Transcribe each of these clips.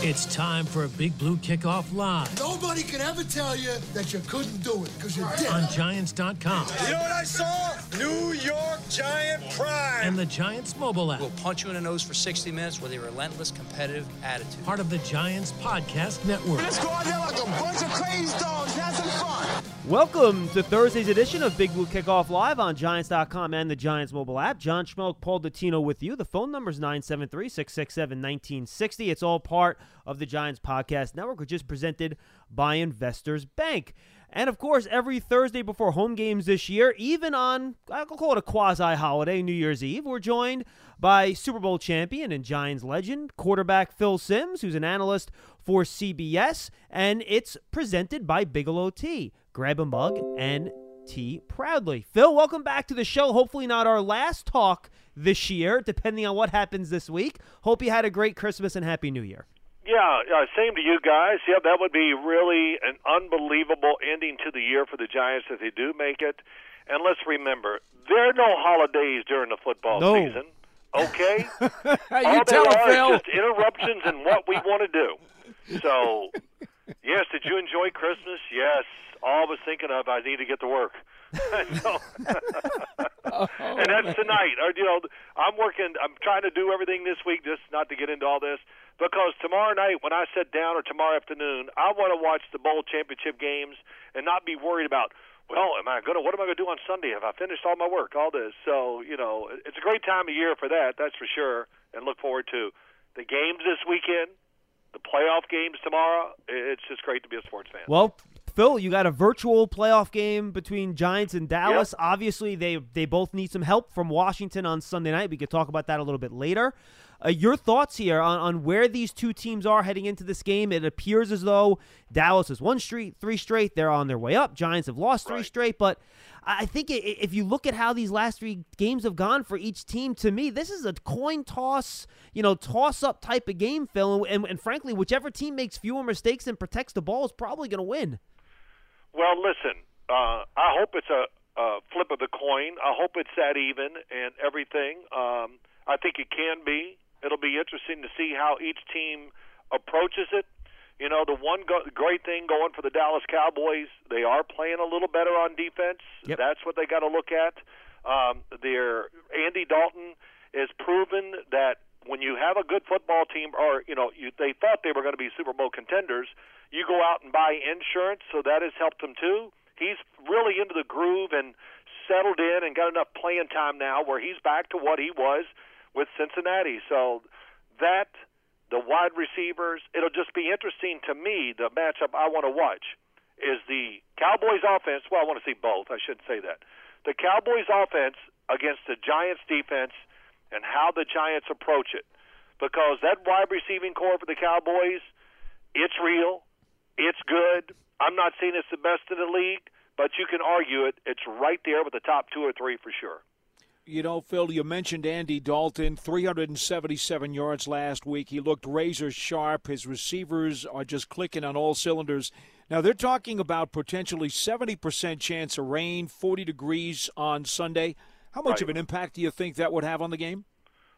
It's time for a Big Blue Kickoff Live Nobody can ever tell you that you couldn't do it because you did. on Giants.com You know what I saw? New York Giant pride. and the Giants mobile app. We'll punch you in the nose for 60 minutes with a relentless competitive attitude. Part of the Giants Podcast Network. Let's go out there like a bunch of crazy dogs. Have some fun. Welcome to Thursday's edition of Big Blue Kickoff Live on Giants.com and the Giants mobile app. John Schmelk, Paul Dottino with you. The phone number is 973 667 1960. It's all part of the Giants Podcast Network, which is presented by Investors Bank. And of course, every Thursday before home games this year, even on, I'll call it a quasi holiday, New Year's Eve, we're joined by Super Bowl champion and Giants legend, quarterback Phil Simms, who's an analyst for CBS. And it's presented by Bigelow Tea. Grab a mug and tea proudly. Phil, welcome back to the show. Hopefully, not our last talk this year, depending on what happens this week. Hope you had a great Christmas and Happy New Year. Yeah, uh, same to you guys. Yeah, that would be really an unbelievable ending to the year for the Giants if they do make it. And let's remember, there are no holidays during the football No. season. Okay, you all tell there are Phil. is just interruptions in what we want to do. So, yes, did you enjoy Christmas? Yes. All I was thinking of, I need to get to work. so, and that's tonight. Or, you know, I'm working. I'm trying to do everything this week, just not to get into all this, because tomorrow night when I sit down, or tomorrow afternoon, I want to watch the bowl championship games and not be worried about. Well, am I gonna? What am I gonna do on Sunday? Have I finished all my work? All this. So you know, it's a great time of year for that. That's for sure. And look forward to the games this weekend, the playoff games tomorrow. It's just great to be a sports fan. Well, Phil, you got a virtual playoff game between Giants and Dallas. Obviously, they they both need some help from Washington on Sunday night. We could talk about that a little bit later. Uh, your thoughts here on, on where these two teams are heading into this game? It appears as though Dallas is one street three straight. They're on their way up. Giants have lost three Right. straight. But I think if you look at how these last three games have gone for each team, to me, this is a coin toss, you know, toss up type of game, Phil. And, and, and frankly, whichever team makes fewer mistakes and protects the ball is probably going to win. Well, listen, uh, I hope it's a, a flip of the coin. I hope it's that even and everything. Um, I think it can be. It'll be interesting to see how each team approaches it. You know, the one go- great thing going for the Dallas Cowboys, they are playing a little better on defense. Yep. That's what they got to look at. Um, their Andy Dalton has proven that when you have a good football team, or you know, you, they thought they were going to be Super Bowl contenders, you go out and buy insurance, so that has helped them too. He's really into the groove and settled in and got enough playing time now where he's back to what he was with Cincinnati. So that the wide receivers, it'll just be interesting to me. The matchup I want to watch is the Cowboys offense. Well, I want to see both. I shouldn't say that. The Cowboys offense against the Giants defense and how the Giants approach it. Because that wide receiving corps for the Cowboys, it's real. It's good. I'm not saying it's the best in the league, but you can argue it. It's right there with the top two or three for sure. You know, Phil, you mentioned Andy Dalton, 377 yards last week. He looked razor sharp. His receivers are just clicking on all cylinders. Now, they're talking about potentially 70% chance of rain, 40 degrees on Sunday. How much Right. of an impact do you think that would have on the game?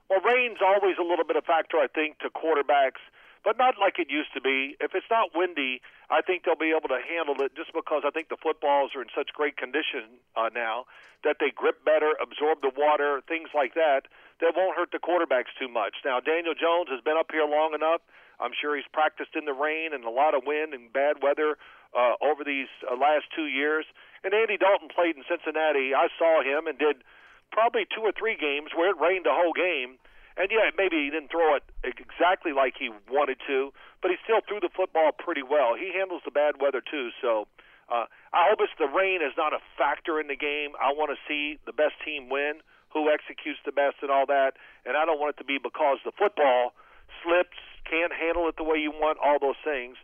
Well, rain's always a little bit of a factor, I think, to quarterbacks, but not like it used to be. If it's not windy, I think they'll be able to handle it just because I think the footballs are in such great condition uh, now that they grip better, absorb the water, things like that, that won't hurt the quarterbacks too much. Now, Daniel Jones has been up here long enough. I'm sure he's practiced in the rain and a lot of wind and bad weather uh, over these uh, last two years. And Andy Dalton played in Cincinnati. I saw him and did probably two or three games where it rained the whole game. And yeah, maybe he didn't throw it exactly like he wanted to, but he still threw the football pretty well. He handles the bad weather too, so uh, I hope it's the rain is not a factor in the game. I want to see the best team win, who executes the best, and all that. And I don't want it to be because the football slips, can't handle it the way you want, all those things.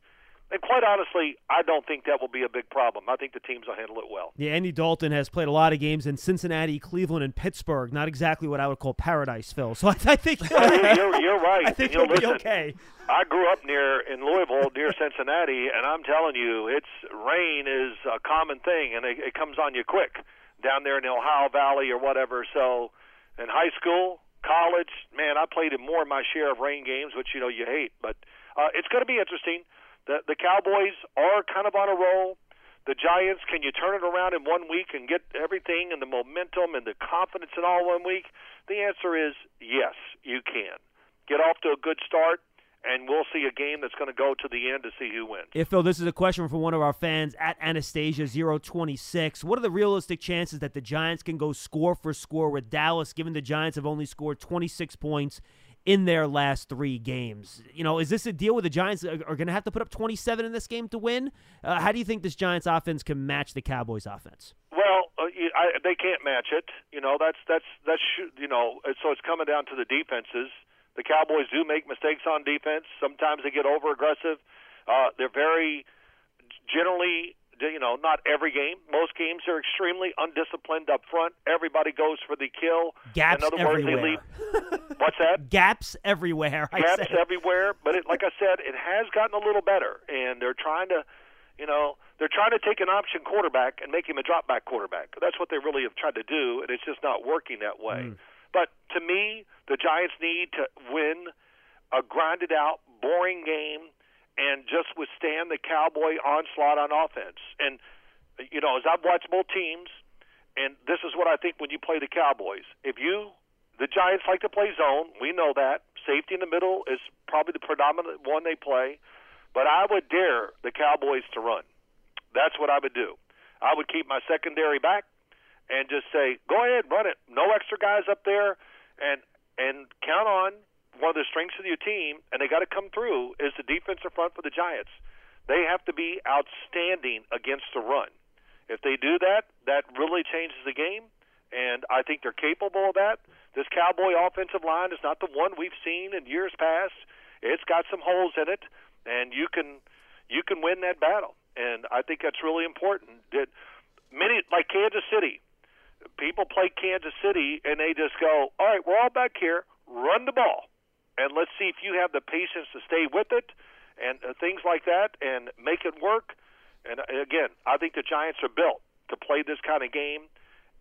And quite honestly, I don't think that will be a big problem. I think the teams will handle it well. Yeah, Andy Dalton has played a lot of games in Cincinnati, Cleveland, and Pittsburgh. Not exactly what I would call paradise, Phil. So I, I think you're, you're, you're right. I think you know, he'll be listen, okay. I grew up near in Louisville, near Cincinnati, and I'm telling you, it's rain is a common thing, and it, it comes on you quick down there in the Ohio Valley or whatever. So, in high school, college, man, I played in more of my share of rain games, which you know you hate, but uh, it's going to be interesting. The the Cowboys are kind of on a roll. The Giants, can you turn it around in one week and get everything and the momentum and the confidence in all one week? The answer is yes, you can. Get off to a good start and we'll see a game that's going to go to the end to see who wins. If Phil, this is a question from one of our fans at Anastasia026. What are the realistic chances that the Giants can go score for score with Dallas, given the Giants have only scored 26 points in their last three games? You know, is this a deal where the Giants are, going to have to put up 27 in this game to win? Uh, how do you think this Giants offense can match the Cowboys offense? Well, uh, I, they can't match it. You know, that's that's that's you know, so it's coming down to the defenses. The Cowboys do make mistakes on defense. Sometimes they get over aggressive. Uh, they're very generally, you know, not every game. Most games are extremely undisciplined up front. Everybody goes for the kill. Gaps In other everywhere. words, they leave. What's that? Gaps everywhere. I Gaps everywhere. But it, like I said, it has gotten a little better, and they're trying to, you know, they're trying to take an option quarterback and make him a drop back quarterback. That's what they really have tried to do, and it's just not working that way. Mm. But to me, the Giants need to win a grinded out, boring game and just withstand the Cowboy onslaught on offense. And, you know, as I've watched both teams, and this is what I think when you play the Cowboys. If you, the Giants like to play zone, we know that. Safety in the middle is probably the predominant one they play. But I would dare the Cowboys to run. That's what I would do. I would keep my secondary back and just say, "Go ahead, run it. No extra guys up there, and and count on one of the strengths of your team, and they got to come through is the defensive front for the Giants. They have to be outstanding against the run. If they do that, that really changes the game, and I think they're capable of that. This Cowboy offensive line is not the one we've seen in years past. It's got some holes in it, and you can you can win that battle. And I think that's really important. That many like Kansas City, people play Kansas City and they just go, "All right, we're all back here. Run the ball, and let's see if you have the patience to stay with it, and uh, things like that, and make it work." And uh, again, I think the Giants are built to play this kind of game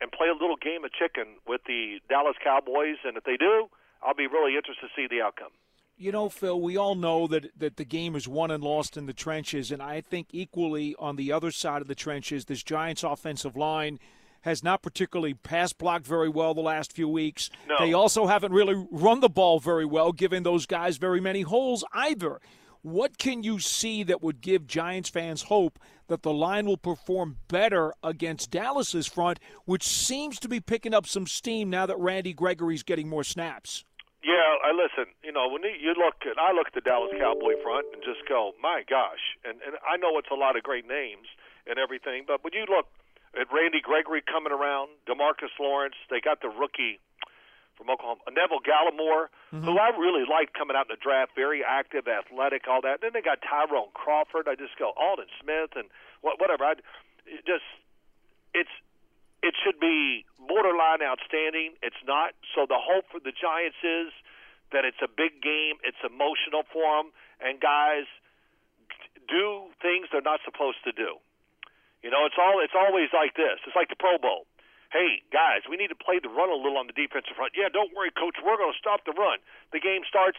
and play a little game of chicken with the Dallas Cowboys. And if they do, I'll be really interested to see the outcome. You know, Phil, we all know that, that the game is won and lost in the trenches, and I think equally on the other side of the trenches, this Giants offensive line has not particularly pass blocked very well the last few weeks. No. They also haven't really run the ball very well, giving those guys very many holes either. What can you see that would give Giants fans hope that the line will perform better against Dallas's front, which seems to be picking up some steam now that Randy Gregory's getting more snaps? Yeah, I listen. You know, when you look at, I look at the Dallas Cowboy front and just go, my gosh. And and I know it's a lot of great names and everything, but when you look at Randy Gregory coming around, DeMarcus Lawrence, they got the rookie from Oklahoma, Neville Gallimore, who mm-hmm. I really liked coming out in the draft, very active, athletic, all that. Then they got Tyrone Crawford. I just go Aldon Smith and whatever. I just it's it should be borderline outstanding. It's not. So the hope for the Giants is that it's a big game. It's emotional for them, and guys do things they're not supposed to do. You know, it's all it's always like this. It's like the Pro Bowl. Hey guys, we need to play the run a little on the defensive front. Yeah, don't worry, coach. We're going to stop the run. The game starts.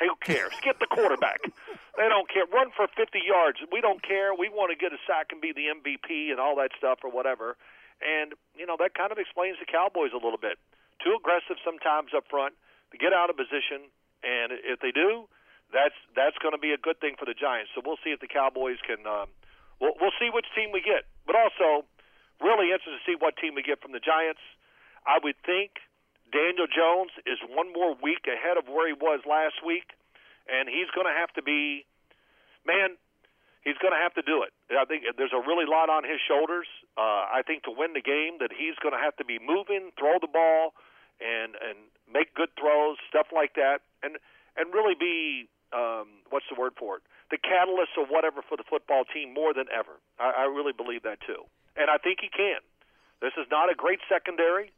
Who cares? Get the quarterback. they don't care. Run for 50 yards. We don't care. We want to get a sack and be the MVP and all that stuff or whatever. And you know that kind of explains the Cowboys a little bit. Too aggressive sometimes up front to get out of position, and if they do, that's that's going to be a good thing for the Giants. So we'll see if the Cowboys can. Um, we'll, we'll see which team we get, but also really interested to see what team we get from the Giants. I would think Daniel Jones is one more week ahead of where he was last week, and he's going to have to be, man. He's going to have to do it. I think there's a really lot on his shoulders. Uh, I think to win the game, that he's going to have to be moving, throw the ball, and and make good throws, stuff like that, and and really be um, what's the word for it? The catalyst or whatever for the football team more than ever. I, I really believe that too, and I think he can. This is not a great secondary.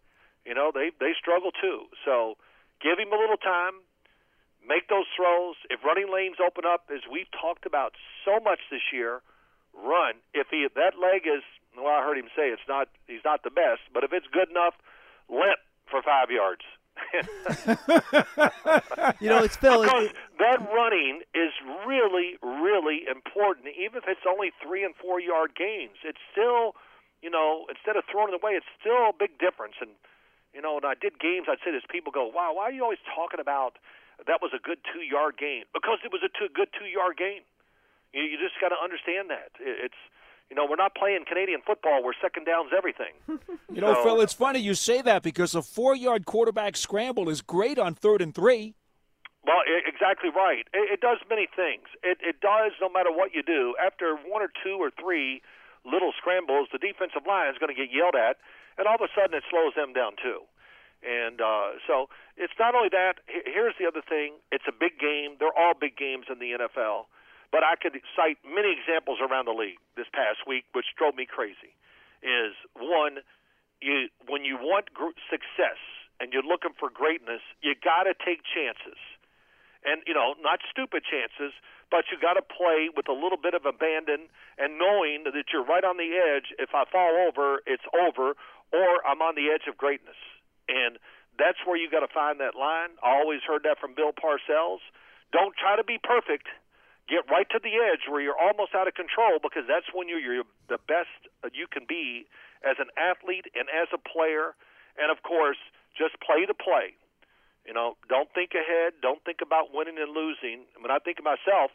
You know they they struggle too. So give him a little time make those throws. If running lanes open up, as we've talked about so much this year, run. If he that leg is well, I heard him say it's not he's not the best, but if it's good enough, limp for five yards You know, it's Phil. because that running is really, really important. Even if it's only three and four yard gains, it's still, you know, instead of throwing it away, it's still a big difference. And you know, when I did games, I'd say this: people go, "Wow, why are you always talking about that was a good two yard gain?" Because it was a two, good two yard gain. You, you just got to understand that It- it's. You know, we're not playing Canadian football where second down's everything. You know, So- Phil, it's funny you say that because a four-yard quarterback scramble is great on third and three. Well, e- exactly right. It, it does many things. It, it does no matter what you do. After one or two or three little scrambles, the defensive line is going to get yelled at, and all of a sudden it slows them down too. And uh, so it's not only that. Here's the other thing: it's a big game. They're all big games in the NFL. But I could cite many examples around the league this past week, which drove me crazy. Is one, you when you want gr- success and you're looking for greatness, you got to take chances. And you know not stupid chances but you got to play with a little bit of abandon and knowing that you're right on the edge. If i fall over it's over or i'm on the edge of greatness. And that's where you got to find that line. I always heard that from bill parcells. Don't try to be perfect get right to the edge where you're almost out of control because that's when you're, you're the best you can be as an athlete and as a player and of course just play the play you know, don't think ahead. Don't think about winning and losing. When I think of myself,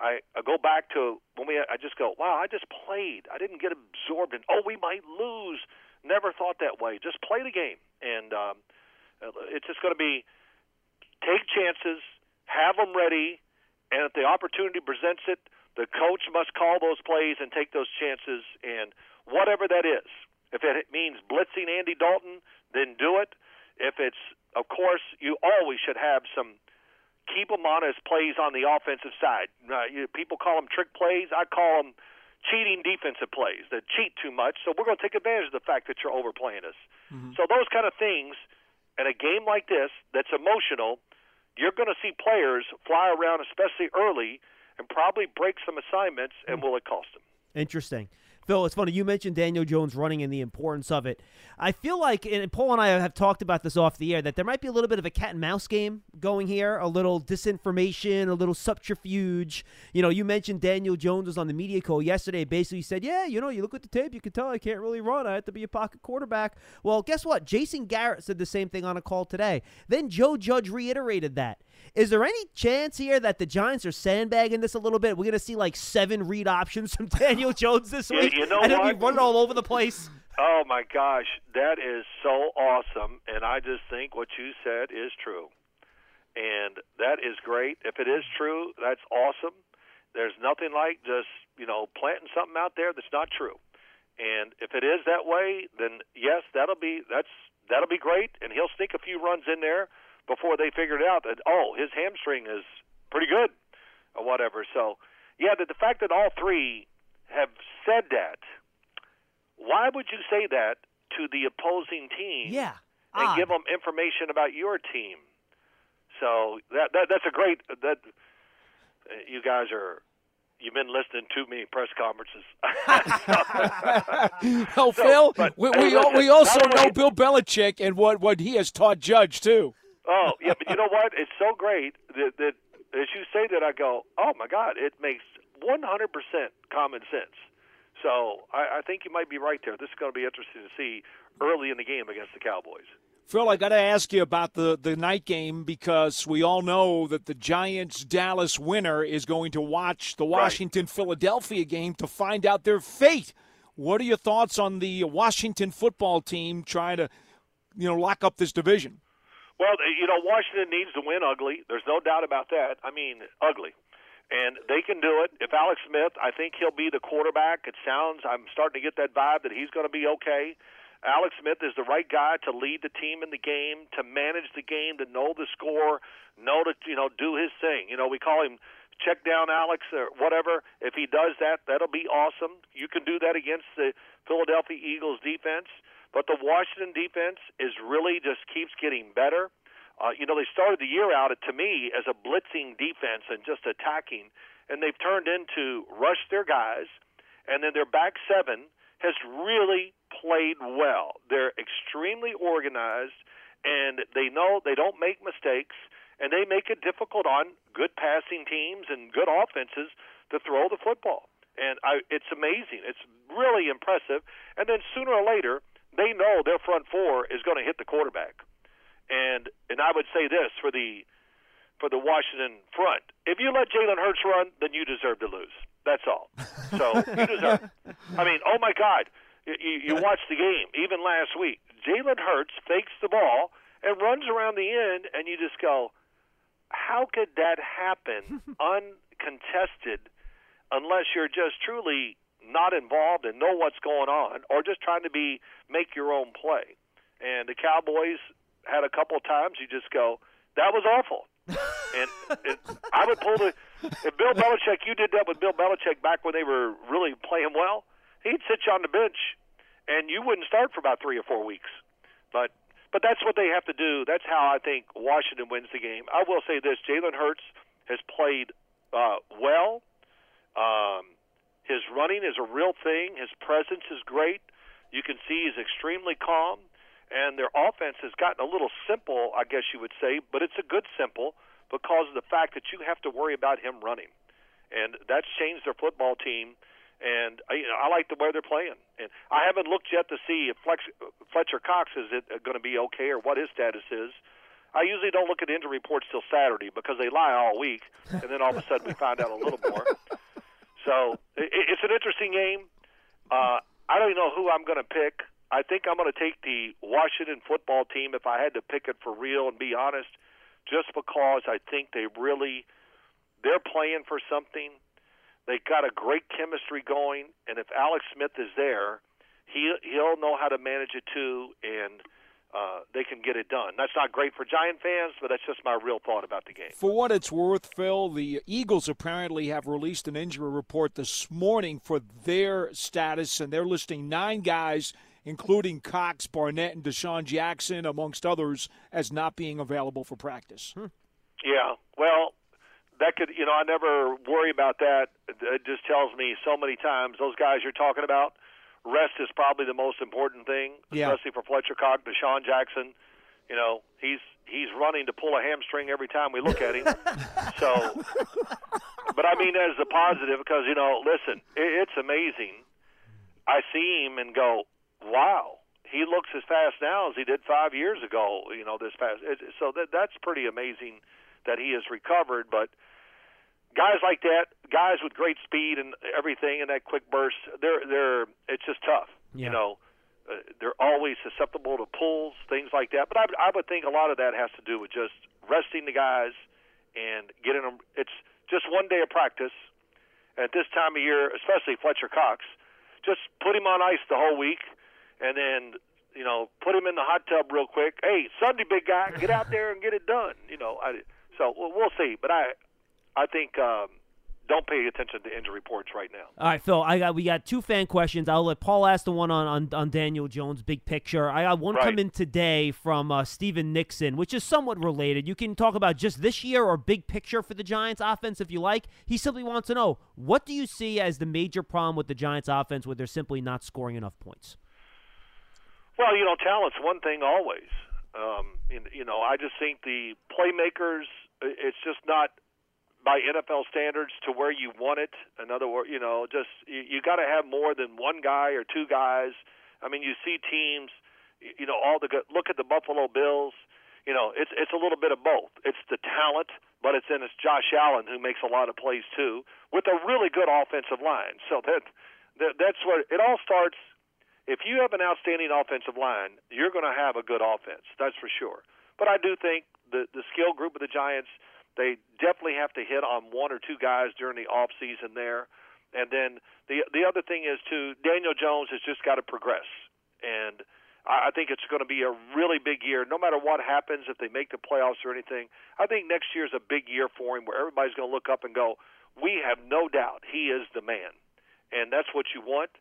I, I go back to when we. I just go, wow, I just played. I didn't get absorbed in. Oh, we might lose. Never thought that way. Just play the game, and um, it's just going to be take chances, have them ready, and if the opportunity presents it, the coach must call those plays and take those chances, and whatever that is. If it means blitzing Andy Dalton, then do it. If it's, of course, you always should have some keep them on as plays on the offensive side. Uh, you, people call them trick plays. I call them cheating defensive plays that cheat too much. So we're going to take advantage of the fact that you're overplaying us. So those kind of things, in a game like this that's emotional, you're going to see players fly around, especially early, and probably break some assignments, and hmm. will it cost them? Interesting. Phil, it's funny. You mentioned Daniel Jones running and the importance of it. I feel like, and Paul and I have talked about this off the air, that there might be a little bit of a cat and mouse game going here, a little disinformation, a little subterfuge. You know, you mentioned Daniel Jones was on the media call yesterday. Basically said, yeah, you know, you look at the tape, you can tell I can't really run. I have to be a pocket quarterback. Well, guess what? Jason Garrett said the same thing on a call today. Then Joe Judge reiterated that. Is there any chance here that the Giants are sandbagging this a little bit? We're going to see like seven read options from Daniel Jones this week, you know and he'll be running all over the place. Oh my gosh, that is so awesome, and I just think what you said is true, and that is great. If it is true, that's awesome. There's nothing like just you know planting something out there that's not true, and if it is that way, then yes, that'll be that's that'll be great, and he'll sneak a few runs in there before they figured out that oh his hamstring is pretty good or whatever. So yeah, the, the fact that all three have said that why would you say that to the opposing team Yeah. and odd. give them information about your team? So that, that that's a great that you guys are you've been listening to me press conferences. well, So, Phil, but, we, we, listen, we also not only- know Bill Belichick and what, what he has taught Judge, too. Oh yeah, but you know what? It's so great that, that as you say that, I go, oh my God, it makes 100% common sense. So I, I think you might be right there. This is going to be interesting to see early in the game against the Cowboys. Phil, I got to ask you about the, the night game because we all know that the Giants Dallas winner is going to watch the Washington Philadelphia game to find out their fate. What are your thoughts on the Washington football team trying to, you know, lock up this division? Well, uh, you know, Washington needs to win ugly. There's no doubt about that. I mean, ugly. And they can do it. If Alex Smith, I think he'll be the quarterback. It sounds, I'm starting to get that vibe that he's going to be okay. Alex Smith is the right guy to lead the team in the game, to manage the game, to know the score, know to, you know, do his thing. You know, we call him check down Alex or whatever. If he does that, that'll be awesome. You can do that against the Philadelphia Eagles defense. But the Washington defense is really just keeps getting better. Uh, you know, they started the year out to me as a blitzing defense and just attacking, and they've turned into rush their guys, and then their back seven has really played well. They're extremely organized, and they know they don't make mistakes, and they make it difficult on good passing teams and good offenses to throw the football. And I, it's amazing. It's really impressive. And then sooner or later, they know their front four is going to hit the quarterback. And and I would say this for the for the Washington front: if you let Jalen Hurts run, then you deserve to lose. That's all. So you deserve. I mean, oh my God! You, you watch the game even last week. Jalen Hurts fakes the ball and runs around the end, and you just go, "How could that happen uncontested?" Unless you're just truly not involved and know what's going on, or just trying to be make your own play. And the Cowboys had a couple times you just go, "That was awful." and it, I would pull the if Bill Belichick, you did that with Bill Belichick back when they were really playing well. He'd sit you on the bench, and you wouldn't start for about three or four weeks. But but that's what they have to do. That's how I think Washington wins the game. I will say this: Jalen Hurts has played uh, well. Um, his running is a real thing. His presence is great. You can see he's extremely calm and their offense has gotten a little simple, I guess you would say, but it's a good simple because of the fact that you have to worry about him running, and that's changed their football team. And I, you know, I like the way they're playing. And I haven't looked yet to see if Flex, Fletcher Cox is it uh, going to be okay or what his status is. I usually don't look at injury reports till Saturday because they lie all week, and then all of a sudden we find out a little more. So it, it's an interesting game. Uh, I don't know who I'm going to pick. I think I'm going to take the Washington football team if I had to pick it for real and be honest, just because I think they really they're playing for something. They got a great chemistry going, and if Alex Smith is there, he he'll know how to manage it too, and uh, they can get it done. That's not great for Giant fans, but that's just my real thought about the game. For what it's worth, Phil, the Eagles apparently have released an injury report this morning for their status, and they're listing nine guys including Cox, Barnett, and DeSean Jackson, amongst others, as not being available for practice. Hmm. Yeah, well, that could, you know, I never worry about that. It just tells me so many times those guys you're talking about, rest is probably the most important thing, especially yeah. for Fletcher Cox, DeSean Jackson. You know, he's he's running to pull a hamstring every time we look at him. so, but I mean, as a positive because you know, listen, it, it's amazing. I see him and go, wow, he looks as fast now as he did five years ago. You know, this past. It, so that that's pretty amazing that he has recovered. But guys like that, guys with great speed and everything, and that quick burst, they're they're it's just tough. Yeah. You know, uh, they're always susceptible to pulls, things like that. But I, I would think a lot of that has to do with just resting the guys and getting them. It's just one day of practice. At this time of year, especially Fletcher Cox, just put him on ice the whole week and then you know put him in the hot tub real quick. Hey, Sunday, big guy, get out there and get it done. You know, I, so we'll, we'll see. But I, I think. Um, don't pay attention to injury reports right now. All right, Phil. I got we got two fan questions. I'll let Paul ask the one on on, on Daniel Jones, big picture. I got one right. come in today from uh, Stephen Nixon, which is somewhat related. You can talk about just this year or big picture for the Giants offense if you like. He simply wants to know what do you see as the major problem with the Giants offense where they're simply not scoring enough points. Well, you know, talent's one thing always. Um, you know, I just think the playmakers, it's just not by NFL standards to where you want it. In other words, you know, just you, you got to have more than one guy or two guys. I mean, you see teams, you know, all the good. Look at the Buffalo Bills. You know, it's it's a little bit of both. It's the talent, but it's then it's Josh Allen who makes a lot of plays too, with a really good offensive line. So that, that that's what it all starts if you have an outstanding offensive line, you're going to have a good offense. That's for sure. But I do think the the skill group of the Giants, they definitely have to hit on one or two guys during the off season there. And then the the other thing is too, Daniel Jones has just got to progress. And I, I think it's going to be a really big year, no matter what happens if they make the playoffs or anything. I think next year is a big year for him, where everybody's going to look up and go, "We have no doubt he is the man," and that's what you want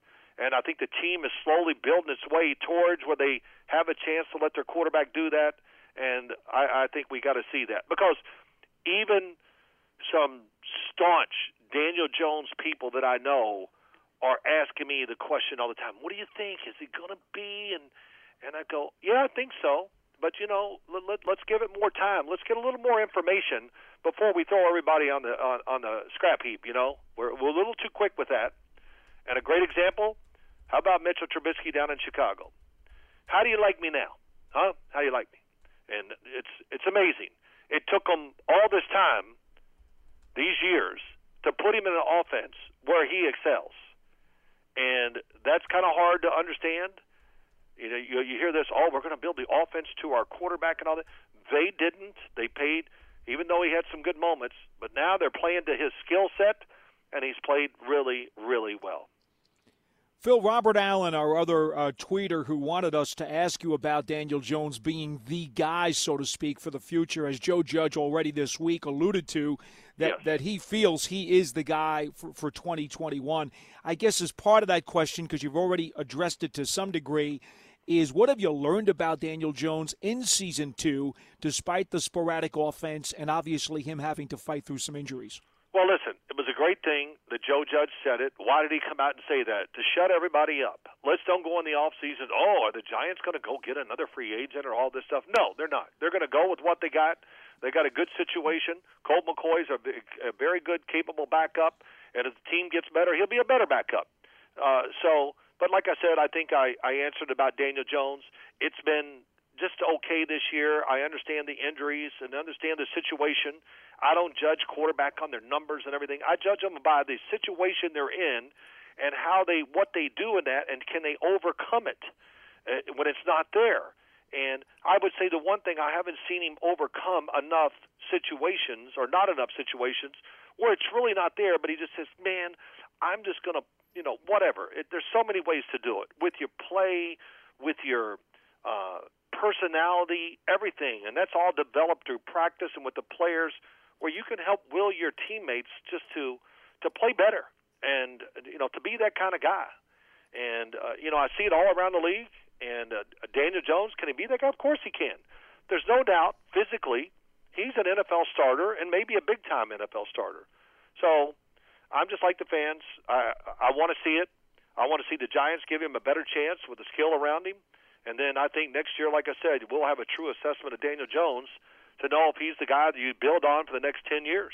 and I think the team is slowly building its way towards where they have a chance to let their quarterback do that. And I, I think we got to see that because even some staunch Daniel Jones people that I know are asking me the question all the time. What do you think? Is he going to be? And and I go, yeah, I think so. but you know, let, let, let's give it more time. Let's get a little more information before we throw everybody on the on, on the scrap heap. You know, we're we're a little too quick with that. And a great example, how about Mitchell Trubisky down in Chicago? How do you like me now? Huh? How do you like me? And it's it's amazing. It took them all this time, these years, to put him in an offense where he excels, and that's kind of hard to understand. You know, you, you hear this, oh, we're going to build the offense to our quarterback and all that. They didn't. They paid, even though he had some good moments, but now they're playing to his skill set, and he's played really, really well. Phil Robert Allen, our other uh, tweeter who wanted us to ask you about Daniel Jones being the guy, so to speak, for the future, as Joe Judge already this week alluded to, that, Yes. that he feels he is the guy for, for 2021. I guess as part of that question, because you've already addressed it to some degree, is what have you learned about Daniel Jones in season two, despite the sporadic offense and obviously him having to fight through some injuries? Well, listen, it was a great thing that Joe Judge said it. Why did he come out and say that? To shut everybody up. Let's don't go in the off season. Oh, are the Giants going to go get another free agent or all this stuff? No, they're not. They're going to go with what they got. They got a good situation. Colt McCoy's a, a very good, capable backup, and if the team gets better, he'll be a better backup. Uh, so, but like I said, I think I, I answered about Daniel Jones. It's been just okay this year. I understand the injuries and understand the situation. I don't judge quarterback on their numbers and everything. I judge them by the situation they're in and how they what they do in that and can they overcome it uh, when it's not there. And I would say the one thing I haven't seen him overcome enough situations or not enough situations where it's really not there, but he just says, "Man, I'm just to, you know, whatever." It, there's so many ways to do it with your play, with your uh, personality, everything, and that's all developed through practice and with the players, where you can help will your teammates just to to play better and you know to be that kind of guy. And uh, you know, I see it all around the league. And uh, Daniel Jones, can he be that guy? Of course he can. There's no doubt physically he's an NFL starter and maybe a big time NFL starter. So I'm just like the fans. I I want to see it. I want to see the Giants give him a better chance with the skill around him. And then I think next year, like I said, we'll have a true assessment of Daniel Jones to know if he's the guy that you build on for the next ten years.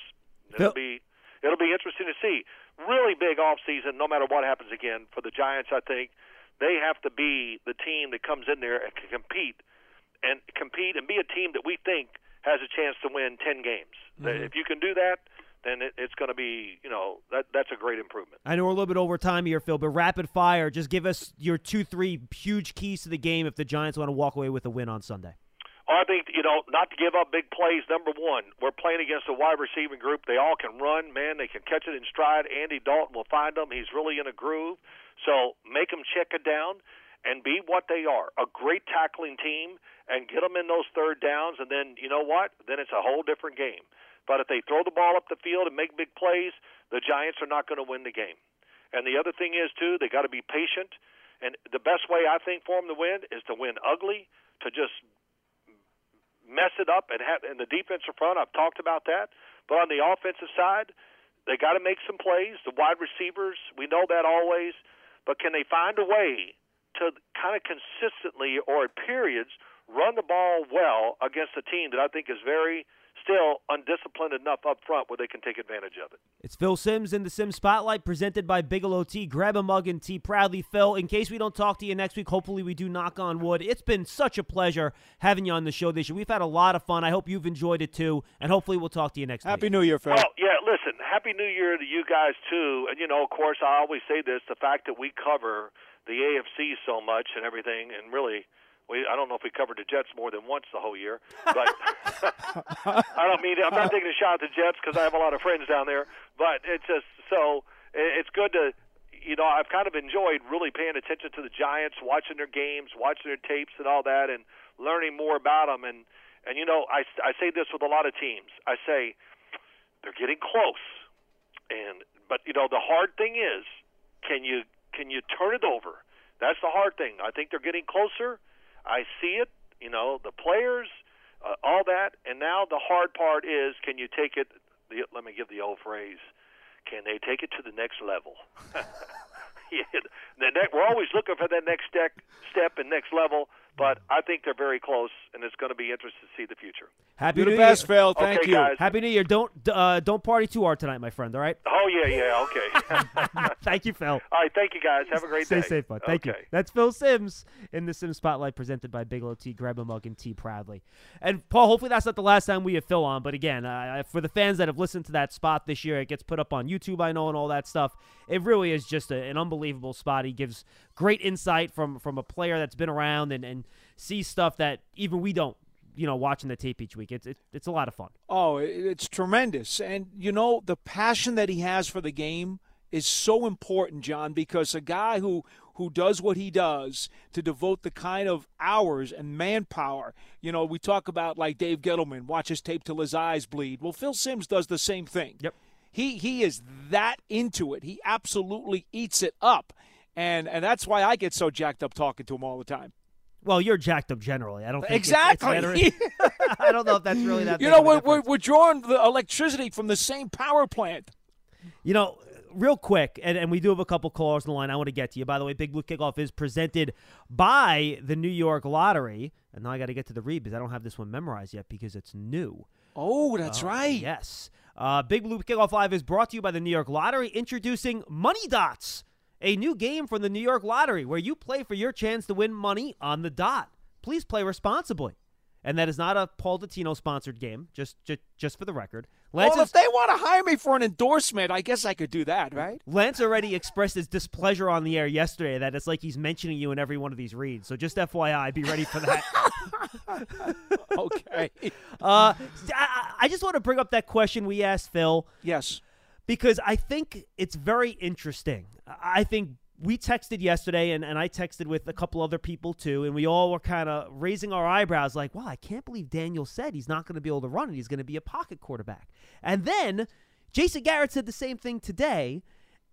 It'll be it'll be interesting to see. Really big off season, no matter what happens again for the Giants. I think they have to be the team that comes in there and can compete and compete and be a team that we think has a chance to win ten games. Mm-hmm. If you can do that, then it, it's going to be you know that that's a great improvement. I know we're a little bit over time here, Phil, but rapid fire. Just give us your two, three huge keys to the game if the Giants want to walk away with a win on Sunday. Oh, I think you know not to give up big plays. Number one, we're playing against a wide receiving group. They all can run, man. They can catch it in stride. Andy Dalton will find them. He's really in a groove. So make them check it down and be what they are a great tackling team and get them in those third downs. And then you know what? Then it's a whole different game. But if they throw the ball up the field and make big plays, the Giants are not going to win the game. And the other thing is too, they got to be patient. And the best way I think for them to win is to win ugly, to just mess it up and have in the defensive front. I've talked about that, but on the offensive side, they got to make some plays. The wide receivers, we know that always, but can they find a way to kind of consistently or at periods run the ball well against a team that I think is very still undisciplined enough up front where they can take advantage of it. It's Phil Simms in the Simms Spotlight presented by Bigelow Tea. Grab a mug and tea proudly, Phil. In case we don't talk to you next week, hopefully we do knock on wood. It's been such a pleasure having you on the show this year. We've had a lot of fun. I hope you've enjoyed it too, and hopefully we'll talk to you next week. Happy week. New Year, Phil. Oh yeah, listen, happy New Year to you guys too. And you know, of course, I always say this: the fact that we cover the AFC so much and everything, and really, we I don't know if we covered the Jets more than once the whole year, but I don't mean I'm not taking a shot at the Jets because I have a lot of friends down there, but it's just so it- it's good to. You know, I've kind of enjoyed really paying attention to the Giants, watching their games, watching their tapes, and all that, and learning more about them. And and you know, I I say this with a lot of teams. I say they're getting close, and but you know the hard thing is, can you can you turn it over? That's the hard thing. I think they're getting closer. I see it. You know the players, uh, all that, and now the hard part is, can you take it? The, let me give the old phrase: Can they take it to the next level? yeah, the next, we're always looking for that next step, step and next level. But I think they're very close, and it's going to be interesting to see the future. Happy You're New the best, Year. Phil. Thank Okay, you. guys. Happy New Year. Don't uh, don't party too hard tonight, my friend. All right. Oh yeah, yeah, okay. Thank you, Phil. All right, thank you guys. Have a great Stay day. Stay safe, bud. Thank you. That's Phil Simms in the Simms Spotlight presented by Bigelow Tea. Grab a mug and tea proudly. And Paul, hopefully that's not the last time we have Phil on. But again, uh, for the fans that have listened to that spot this year, it gets put up on YouTube, I know, and all that stuff. It really is just a, an unbelievable spot. He gives great insight from from a player that's been around and and sees stuff that even we don't. You know, watching the tape each week, it's it, it's a lot of fun. Oh, it's tremendous. And, you know, the passion that he has for the game is so important, John, because a guy who, who does what he does to devote the kind of hours and manpower, you know, we talk about like Dave Gettleman, watch his tape till his eyes bleed. Well, Phil Simms does the same thing. Yep. He, he is that into it. He absolutely eats it up. And, and that's why I get so jacked up talking to him all the time. Well, you're jacked up generally. I don't think it's- it's Exactly. I don't know if that's really that. You know, we're, we're, we're drawing the electricity from the same power plant. You know, real quick, and, and we do have a couple callers on the line I want to get to you. By the way, Big Blue Kickoff is presented by the New York Lottery. And now I got to get to the read because I don't have this one memorized yet because it's new. Oh, that's right. Yes. Uh, Big Blue Kickoff Live is brought to you by the New York Lottery, introducing Money Dots, a new game from the New York Lottery where you play for your chance to win money on the dot. Please play responsibly. And that is not a Paul Dottino sponsored game, just, just just for the record. Lance well, is- if they want to hire me for an endorsement, I guess I could do that, right? Lance already expressed his displeasure on the air yesterday that it's like he's mentioning you in every one of these reads. So just FYI, be ready for that. Okay. uh, I, I just want to bring up that question we asked Phil yes. Because I think it's very interesting. I think we texted yesterday, and, and I texted with a couple other people too, and we all were kind of raising our eyebrows like, wow, I can't believe Daniel said he's not going to be able to run and he's going to be a pocket quarterback. And then Jason Garrett said the same thing today.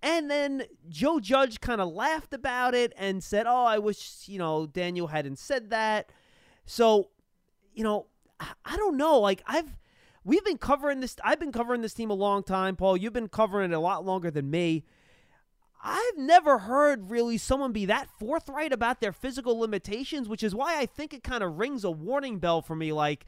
And then Joe Judge kind of laughed about it and said, oh, I wish, you know, Daniel hadn't said that. So, you know, I- I don't know. Like, I've. We've been covering this. I've been covering this team a long time, Paul. You've been covering it a lot longer than me. I've never heard really someone be that forthright about their physical limitations, which is why I think it kind of rings a warning bell for me. Like,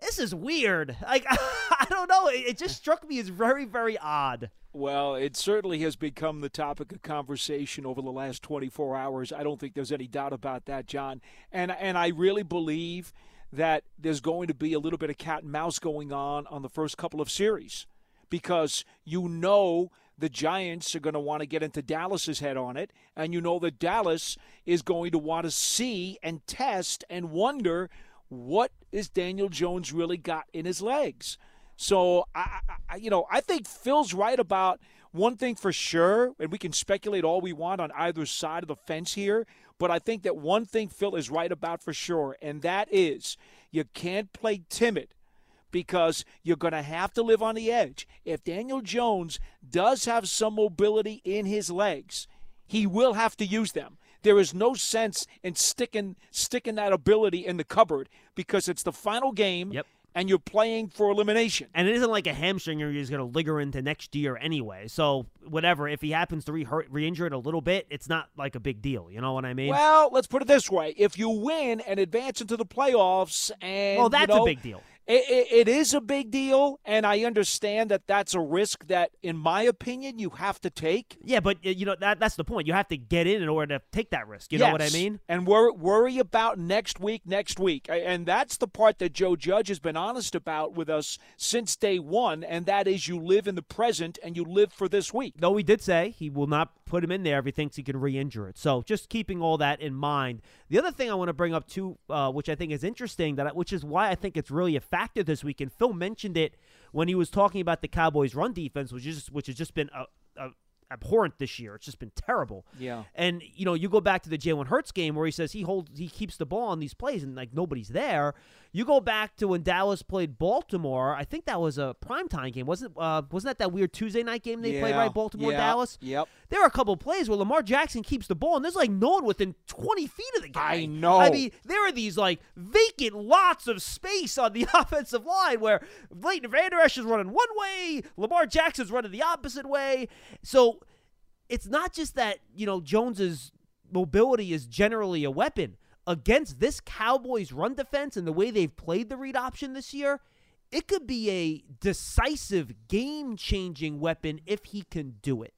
this is weird. Like, I don't know. It, just struck me as very, very odd. Well, it certainly has become the topic of conversation over the last 24 hours. I don't think there's any doubt about that, John. And and I really believe that there's going to be a little bit of cat and mouse going on on the first couple of series because you know the Giants are going to want to get into Dallas's head on it, and you know that Dallas is going to want to see and test and wonder what is Daniel Jones really got in his legs. So I, I you know, I think Phil's right about one thing for sure, and we can speculate all we want on either side of the fence here, but I think that one thing Phil is right about for sure, and that is you can't play timid because you're going to have to live on the edge. If Daniel Jones does have some mobility in his legs, he will have to use them. There is no sense in sticking sticking that ability in the cupboard because it's the final game Yep. And you're playing for elimination. And it isn't like a hamstring you're just going to linger into next year anyway. So, whatever. If he happens to re injure it a little bit, it's not like a big deal. You know what I mean? Well, let's put it this way: if you win and advance into the playoffs, and Well, you that's know, a big deal. It, it, it is a big deal, and I understand that that's a risk that, in my opinion, you have to take. Yeah, but you know that that's the point. You have to get in in order to take that risk. You know what I Yes. mean? And worry, worry about next week, next week. And that's the part that Joe Judge has been honest about with us since day one, and that is you live in the present and you live for this week. Though he did say he will not put him in there if he thinks he can re-injure it. So just keeping all that in mind. The other thing I want to bring up too, uh, which I think is interesting, that I, which is why I think it's really a factor this week. And Phil mentioned it when he was talking about the Cowboys' run defense, which is which has just been a, a, abhorrent this year. It's just been terrible. Yeah. And you know, you go back to the Jalen Hurts game where he says he holds, he keeps the ball on these plays, and like nobody's there. You go back to when Dallas played Baltimore. I think that was a primetime game, wasn't? Uh, wasn't that that weird Tuesday night game they played right? Baltimore, Yeah. Dallas. Yep. There are a couple of plays where Lamar Jackson keeps the ball, and there's like no one within 20 feet of the guy. I know. I mean, there are these like vacant lots of space on the offensive line where Leighton Vander Esch is running one way, Lamar Jackson's running the opposite way. So it's not just that you know Jones's mobility is generally a weapon. Against this Cowboys run defense and the way they've played the read option this year, it could be a decisive, game changing weapon if he can do it.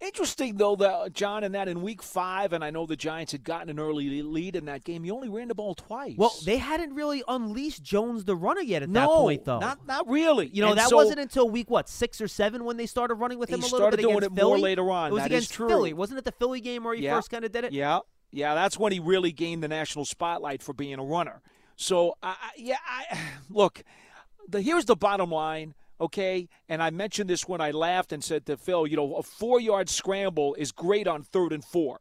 Interesting, though, that John, in that in week five, and I know the Giants had gotten an early lead in that game, you only ran the ball twice. Well, they hadn't really unleashed Jones the runner yet at no, that point, though. Not, not really. You know, And that so wasn't until week, what, six or seven when they started running with him a little started bit doing against it more Philly? later on. It was That against. Philly. Wasn't it the Philly game where he Yeah. first kind of did it? Yeah, yeah, that's when he really gained the national spotlight for being a runner. So, I yeah, I, look, the, here's the bottom line, okay? And I mentioned this when I laughed and said to Phil, you know, a four yard scramble is great on third and four.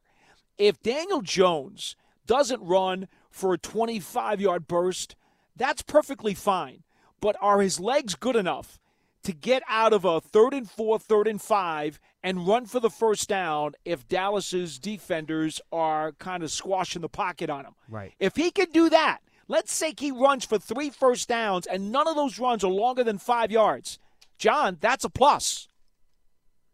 If Daniel Jones doesn't run for a 25 yard burst, that's perfectly fine. But are his legs good enough to get out of a third and four, third and five, and run for the first down if Dallas's defenders are kind of squashing the pocket on him? Right. If he can do that, let's say he runs for three first downs and none of those runs are longer than five yards. John, that's a plus.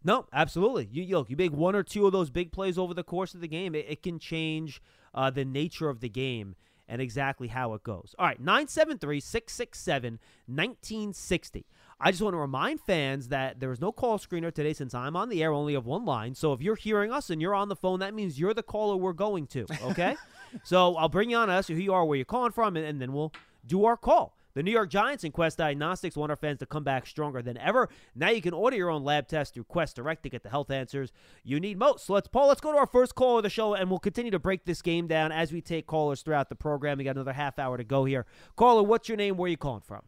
No, absolutely. You, look, you make one or two of those big plays over the course of the game, it, it can change uh, the nature of the game and exactly how it goes. All right, 973 667 1960. I just want to remind fans that there is no call screener today since I'm on the air, only of one line. So if you're hearing us and you're on the phone, that means you're the caller we're going to, okay? so I'll bring you on us, who you are, where you're calling from, and, and then we'll do our call. The New York Giants and Quest Diagnostics want our fans to come back stronger than ever. Now you can order your own lab test through Quest Direct to get the health answers you need most. So let's, Paul, let's go to our first call of the show, and we'll continue to break this game down as we take callers throughout the program. We got another half hour to go here. Caller, what's your name? Where are you calling from?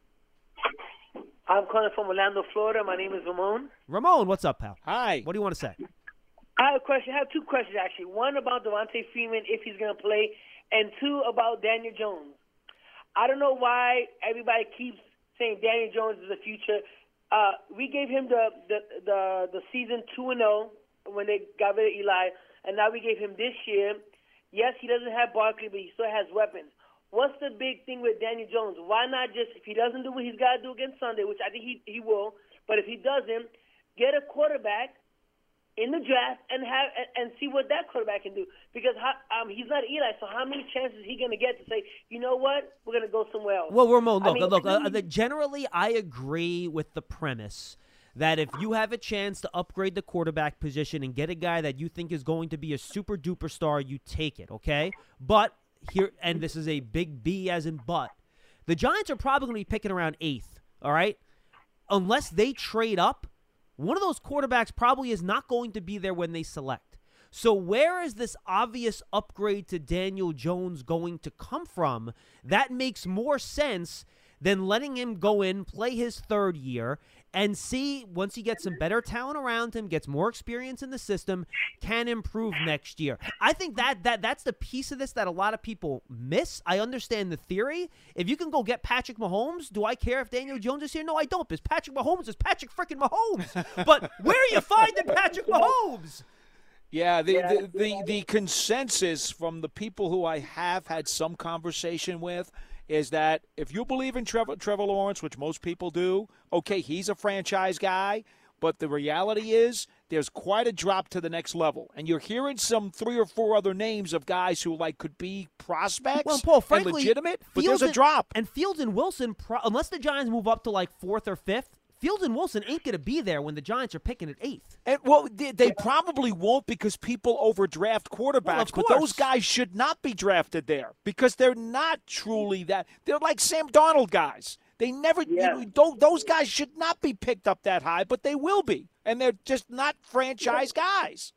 I'm calling from Orlando, Florida. My name is Ramon. Ramon, what's up, pal? Hi. What do you want to say? I have a question. I have two questions actually. One about Devonta Freeman if he's going to play, and two about Daniel Jones. I don't know why everybody keeps saying Daniel Jones is the future. Uh, we gave him the the the, the season two and zero when they got rid of Eli, and now we gave him this year. Yes, he doesn't have Barkley, but he still has weapons. What's the big thing with Daniel Jones? Why not just if he doesn't do what he's got to do against Sunday, which I think he he will, but if he doesn't, get a quarterback in the draft and have and, and see what that quarterback can do. Because how, um, he's not Eli, so how many chances is he going to get to say, you know what, we're going to go somewhere else? Well, Ramon, I look, mean, look. Uh, generally, I agree with the premise that if you have a chance to upgrade the quarterback position and get a guy that you think is going to be a super duper star, you take it. Okay, but here, and this is a big B as in but. The Giants are probably going to be picking around eighth. All right, unless they trade up, one of those quarterbacks probably is not going to be there when they select. So, where is this obvious upgrade to Daniel Jones going to come from? That makes more sense than letting him go in, play his third year, and see once he gets some better talent around him, gets more experience in the system, can improve next year. I think that that that's the piece of this that a lot of people miss. I understand the theory. If you can go get Patrick Mahomes, do I care if Daniel Jones is here? No, I don't. Because Patrick Mahomes is Patrick freaking Mahomes. but where are you finding Patrick Mahomes? Yeah, the, the, the, the consensus from the people who I have had some conversation with is that if you believe in Trevor, Trevor Lawrence, which most people do, okay, he's a franchise guy, but the reality is there's quite a drop to the next level. And you're hearing some three or four other names of guys who like could be prospects Well, Paul, frankly, and legitimate, but Fields there's a drop. And Fields and Wilson, pro- unless the Giants move up to like fourth or fifth, Fields and Wilson ain't going to be there when the Giants are picking at eighth. And well, they, they probably won't because people overdraft quarterbacks. Well, but those guys should not be drafted there because they're not truly that. They're like Sam Darnold guys. They never. you Yeah. know, don't- those guys should not be picked up that high, but they will be, and they're just not franchise guys.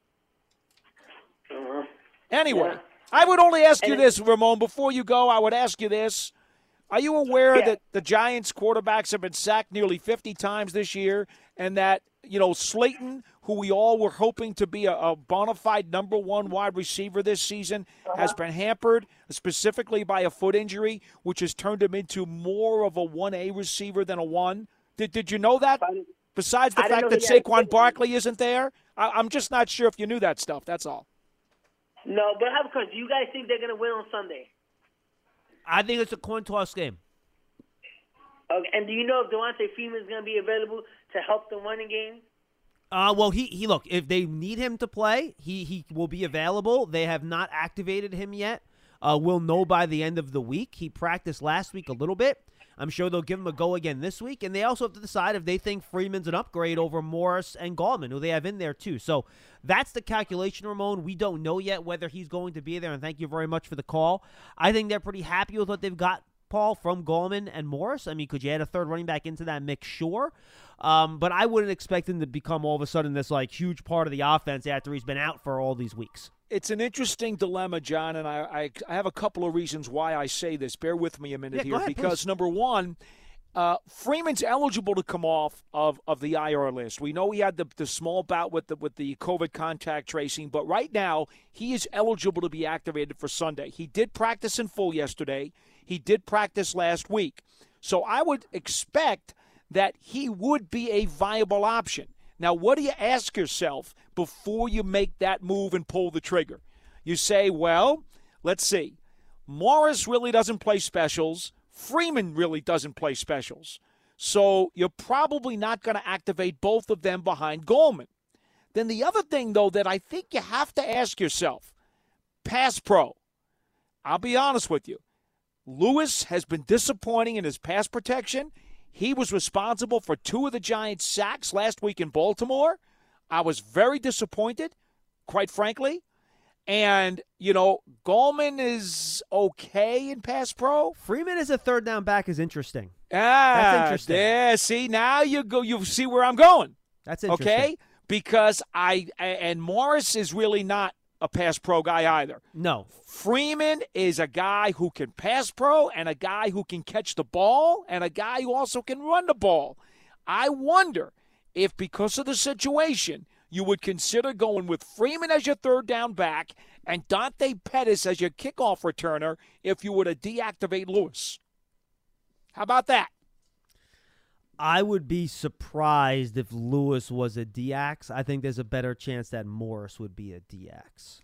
Uh-huh. Anyway, Yeah. I would only ask you this, Ramon. Before you go, I would ask you this. Are you aware Yeah. that the Giants quarterbacks have been sacked nearly 50 times this year and that, you know, Slayton, who we all were hoping to be a, a bona fide number one wide receiver this season, uh-huh. has been hampered specifically by a foot injury, which has turned him into more of a 1A receiver than a 1? Did, did you know that? Besides the fact that Saquon. Barkley isn't there, I, I'm just not sure if you knew that stuff. That's all. No, but I have a question. Do you guys think they're going to win on Sunday? I think it's a coin toss game. Okay, and do you know if Devonta Freeman is going to be available to help the running game? Uh, well, he, he look if they need him to play, he he will be available. They have not activated him yet. Uh, we'll know by the end of the week. He practiced last week a little bit. I'm sure they'll give him a go again this week. And they also have to decide if they think Freeman's an upgrade over Morris and Gallman, who they have in there too. So that's the calculation, Ramon. We don't know yet whether he's going to be there. And thank you very much for the call. I think they're pretty happy with what they've got Paul, from Gallman and Morris. I mean, could you add a third running back into that mix? Sure. Um, but I wouldn't expect him to become all of a sudden this like huge part of the offense after he's been out for all these weeks. It's an interesting dilemma, John, and I, I, I have a couple of reasons why I say this. Bear with me a minute yeah, here, ahead, because please. number one, uh, Freeman's eligible to come off of, of the IR list. We know he had the, the small bout with the with the COVID contact tracing, but right now he is eligible to be activated for Sunday. He did practice in full yesterday. He did practice last week. So I would expect that he would be a viable option. Now, what do you ask yourself before you make that move and pull the trigger? You say, well, let's see. Morris really doesn't play specials. Freeman really doesn't play specials. So you're probably not going to activate both of them behind Gallman. Then the other thing, though, that I think you have to ask yourself pass pro. I'll be honest with you. Lewis has been disappointing in his pass protection. He was responsible for two of the Giants' sacks last week in Baltimore. I was very disappointed, quite frankly. And, you know, Gallman is okay in pass pro. Freeman as a third down back is interesting. Ah, That's interesting. Yeah, see, now you go you see where I'm going. That's interesting. Okay? Because I and Morris is really not a pass pro guy either. No. Freeman is a guy who can pass pro and a guy who can catch the ball and a guy who also can run the ball. I wonder if, because of the situation, you would consider going with Freeman as your third down back and Dante Pettis as your kickoff returner if you were to deactivate Lewis. How about that? I would be surprised if Lewis was a DX. I think there's a better chance that Morris would be a DX.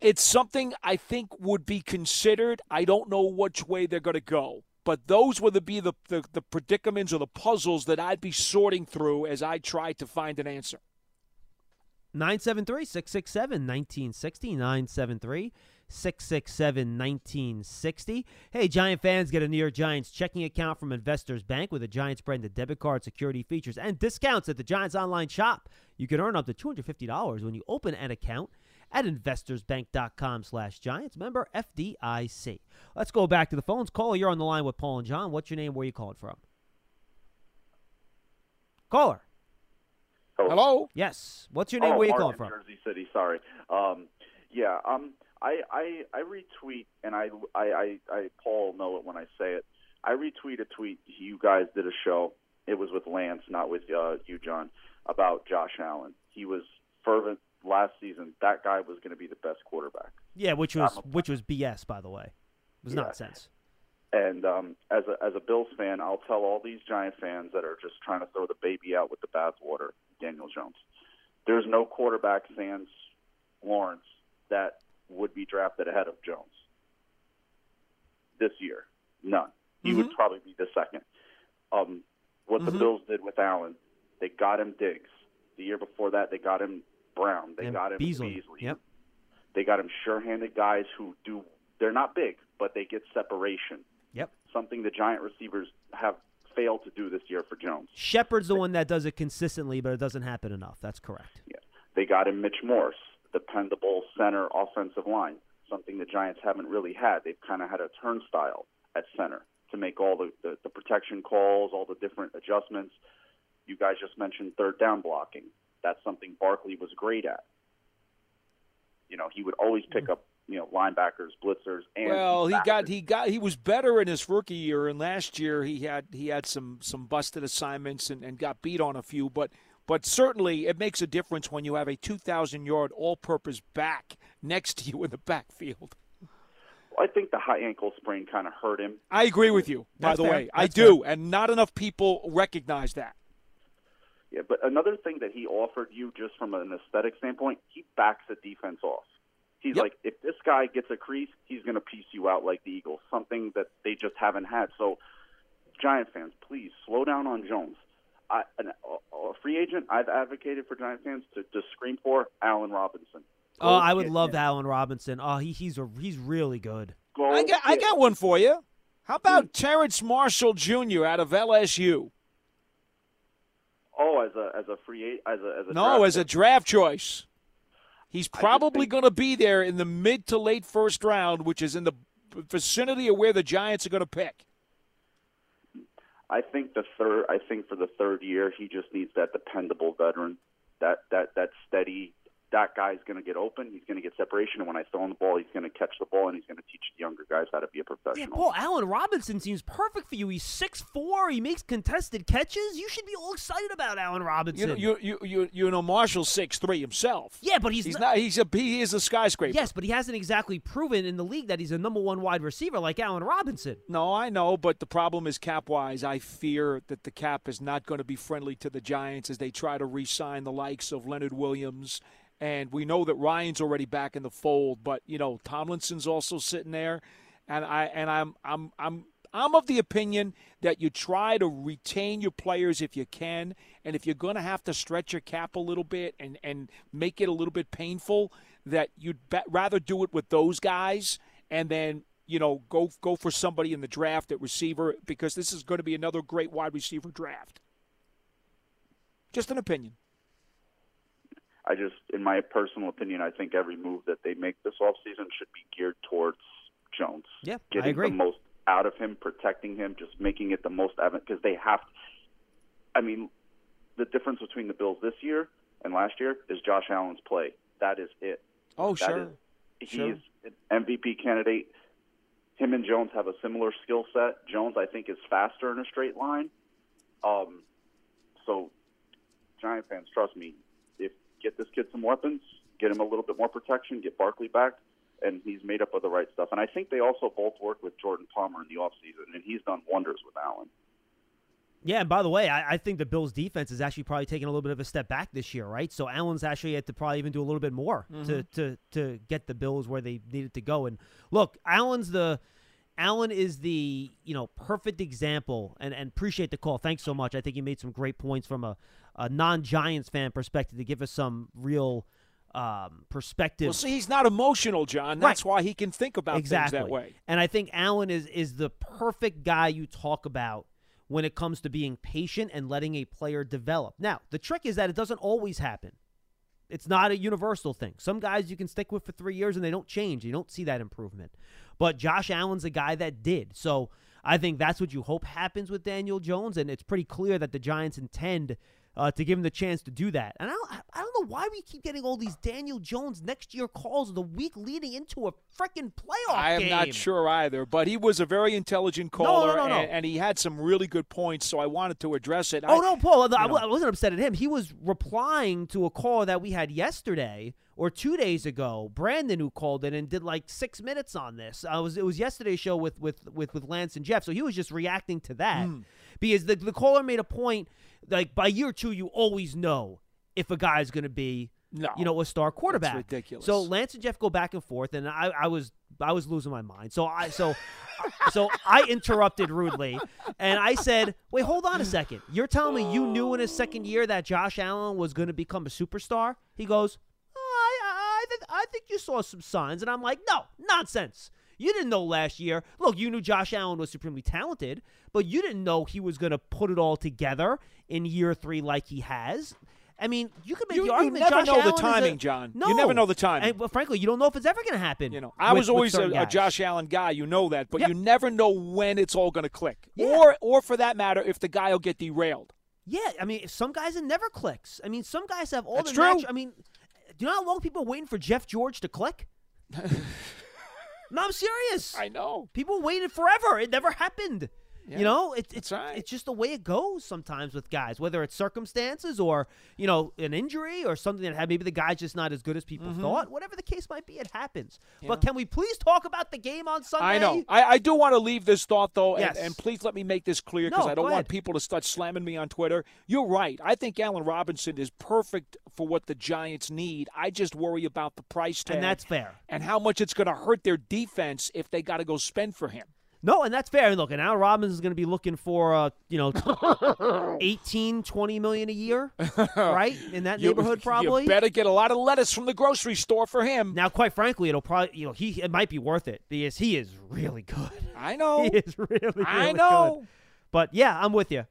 It's something I think would be considered. I don't know which way they're going to go, but those would be the, the, the predicaments or the puzzles that I'd be sorting through as I try to find an answer. 973 667 1960. 973 667 1960. Hey, Giant fans, get a New York Giants checking account from Investors Bank with a Giants branded debit card, security features, and discounts at the Giants online shop. You can earn up to $250 when you open an account at investorsbank.com slash giants. Member FDIC. Let's go back to the phones. Caller, you're on the line with Paul and John. What's your name? Where are you calling from? Caller. Hello? Yes. What's your name? oh, Where you Martin, calling from? Jersey City. Sorry. Um, yeah. Um, I, I I retweet and I, I I I Paul know it when I say it. I retweet a tweet you guys did a show. It was with Lance, not with uh, you, John, about Josh Allen. He was fervent last season. That guy was going to be the best quarterback. Yeah, which was a- which was BS, by the way. It was Yeah. nonsense. And um, as a as a Bills fan, I'll tell all these Giant fans that are just trying to throw the baby out with the bathwater, Daniel Jones. There's no quarterback sans Lawrence that would be drafted ahead of Jones this year. None. He would probably be the second. Um, what the Bills did with Allen, they got him Diggs. The year before that, they got him Brown. They And got him Beasley. Beasley. Yep. They got him sure-handed guys who do. They're not big, but they get separation. Yep. Something the Giant receivers have failed to do this year for Jones. Shepard's the one that does it consistently, but it doesn't happen enough. That's correct. Yeah. They got him Mitch Morse, dependable center offensive line. Something the Giants haven't really had. They've kind of had a turnstile at center to make all the, the, the protection calls, all the different adjustments. You guys just mentioned third down blocking. That's something Barkley was great at. You know, he would always pick hmm. up, you know, linebackers, blitzers, and Well, he got he got he was better in his rookie year, and last year he had he had some some busted assignments and, and got beat on a few. But but certainly it makes a difference when you have a two thousand yard all purpose back next to you in the backfield. I think the high ankle sprain kind of hurt him. I agree with you. By That's the fair. way, I That's do, and not enough people recognize that. Yeah, but another thing that he offered you, just from an aesthetic standpoint, he backs the defense off. He's Yep. like, if this guy gets a crease, he's going to piece you out like the Eagles, something that they just haven't had. So, Giant fans, please slow down on Jones. I, an, a, a free agent I've advocated for Giant fans to, to scream for Allen Robinson. Oh, oh I would love him. Allen Robinson. Oh, he, he's a he's really good. go. I got, I got one for you. How about hmm. Terrace Marshall Jr. out of LSU? Oh, as a as a free as a as a No, as a draft choice. He's probably think- going to be there in the mid to late first round, which is in the vicinity of where the Giants are going to pick. I think the third. I think for the third year, he just needs that dependable veteran, that that that steady. That guy's going to get open. He's going to get separation, and when I throw him the ball, he's going to catch the ball, and he's going to teach the younger guys how to be a professional. Yeah, professional. Paul Allen Robinson seems perfect for you. He's 6'4", he makes contested catches. You should be all excited about Allen You Robinson. know, you, you, you, you know Marshall's six three himself. yeah, but he's, He's not, not. He's a. He is a skyscraper. Yes, but he hasn't exactly proven in the league that he's a number one wide receiver like Allen Robinson. No, I know, but the problem is cap wise. I fear that the cap is not going to be friendly to the Giants as they try to re sign the likes of Leonard Williams. And we know that Ryan's already back in the fold, but you know, Tomlinson's also sitting there. And I and I'm I'm I'm I'm of the opinion that you try to retain your players if you can, and if you're going to have to stretch your cap a little bit and and make it a little bit painful, that you'd rather do it with those guys and then you know go go for somebody in the draft at receiver because this is going to be another great wide receiver draft. Just an opinion. I just, in my personal opinion, I think every move that they make this offseason should be geared towards Jones. Yeah, I agree. the most out of him, protecting him, just making it the most evident because they have. I mean, the difference between the Bills this year and last year is Josh Allen's play. That is it. Oh, That sure. is- he's Sure. an MVP candidate. Him and Jones have a similar skill set. Jones, I think, is faster in a straight line. Um, so, Giant fans, trust me. If get this kid some weapons, get him a little bit more protection, get Barkley back, and he's made up of the right stuff. And I think they also both work with Jordan Palmer in the offseason, and he's done wonders with Allen. Yeah, and by the way, I, I think the Bills' defense is actually probably taking a little bit of a step back this year, right? So Allen's actually had to probably even do a little bit more to, mm-hmm. to to get the Bills where they needed to go. And look, Allen's the Allen is the you know perfect example, and and appreciate the call. Thanks so much. I think you made some great points from a, a non-Giants fan perspective to give us some real um, perspective. Well, see, he's not emotional, John. That's why he can think about exactly. things that way. And I think Allen is is the perfect guy you talk about when it comes to being patient and letting a player develop. Now, the trick is that it doesn't always happen. It's not a universal thing. Some guys you can stick with for three years and they don't change. You don't see that improvement. But Josh Allen's a guy that did. So I think that's what you hope happens with Daniel Jones, and it's pretty clear that the Giants intend uh, to give him the chance to do that. And I don't, I don't know why we keep getting all these Daniel Jones next year calls the week leading into a freaking playoff game. I am game. not sure either, but he was a very intelligent no, caller, no, no. And, and he had some really good points, so I wanted to address it. Oh I, no, Paul! I. I wasn't upset at him. He was replying to a call that we had yesterday or two days ago. Brandon, who called in and did like six minutes on this. I was it was yesterday's show with with with with Lance and Jeff. So he was just reacting to that Hmm. because the the caller made a point. Like by year two, you always know if a guy's going to be. No. you know, a star quarterback. ridiculous. So Lance and Jeff go back and forth, and I, I was I was losing my mind. So I so so I interrupted rudely, and I said, "Wait, hold on a second. You're telling me you knew in his second year that Josh Allen was going to become a superstar?" He goes, "Oh, "I I I, th- I think you saw some signs," and I'm like, "No, nonsense." You didn't know last year. Look, you knew Josh Allen was supremely talented, but you didn't know he was going to put it all together in year three like he has. I mean, you could make You- the you argument. never Josh know the Allen a- timing, John. You never know the timing. And, well, frankly, you don't know if it's ever going to happen. You know, I with- was always a, a. Josh Allen guy. You know that, but Yep. you never know when it's all going to click, Yeah. or or for that matter, if the guy will get derailed. Yeah, I mean, some guys it never clicks. I mean, some guys have all That's the true. natu- I mean, do you know how long people are waiting for Jeff George to click? no, I'm serious. I know. People waited forever. It never happened. Yeah, you know, it, it's right. it's just the way it goes sometimes with guys, whether it's circumstances or you know an injury or something that had maybe the guy's just not as good as people Mm-hmm. thought. Whatever the case might be, it happens. But can we please talk about the game on Sunday? I know. I, I do want to leave this thought though, and, Yes. and please let me make this clear because No, I don't want ahead. people to start slamming me on Twitter. You're right. I think Allen Robinson is perfect for what the Giants need. I just worry about the price tag, And that's fair. and how much it's going to hurt their defense if they got to go spend for him. No, and that's fair. And look, and Al Robbins is going to be looking for, uh, you know, 18, 20 million a year, right? In that You- neighborhood, probably. You better get a lot of lettuce from the grocery store for him. Now, quite frankly, it'll probably, you know, he it might be worth it because he is really good. I know. He is really, really I know. good. But yeah, I'm with you.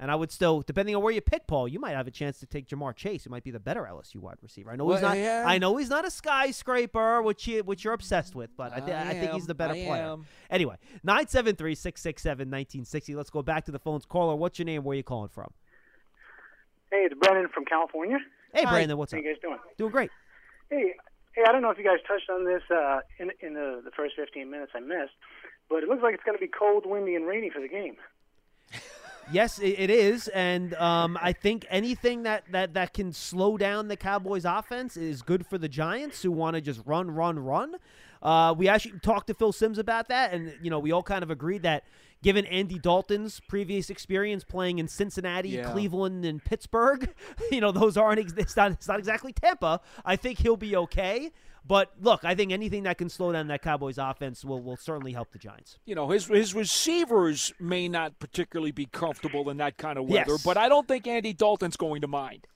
And I would still, depending on where you pick Paul, you might have a chance to take Ja'Marr Chase, who might be the better LSU wide receiver. I know he's not. yeah. I know he's not a skyscraper, which you, which you're obsessed with, but I, thi- I I think he's the better I player. am. Anyway, 973-667-1960. Let's go back to the phones. Caller, what's your name? Where are you calling from? Hey, it's Brennan from California. Hey, Hi. Brandon, what's How up? you guys doing? Doing great. Hey, hey, I don't know if you guys touched on this uh, in in the the first 15 minutes I missed, but it looks like it's going to be cold, windy, and rainy for the game. Yes, it, it is, and um, I think anything that, that, that can slow down the Cowboys' offense is good for the Giants, who want to just run, run, run. Uh, we actually talked to Phil Simms about that, and you know we all kind of agreed that given Andy Dalton's previous experience playing in Cincinnati, Yeah. Cleveland, and Pittsburgh, you know those aren't it's not, it's not exactly Tampa. I think he'll be okay. But look, I think anything that can slow down that Cowboys' offense will, will certainly help the Giants. You know, his his receivers may not particularly be comfortable in that kind of weather, Yes. but I don't think Andy Dalton's going to mind.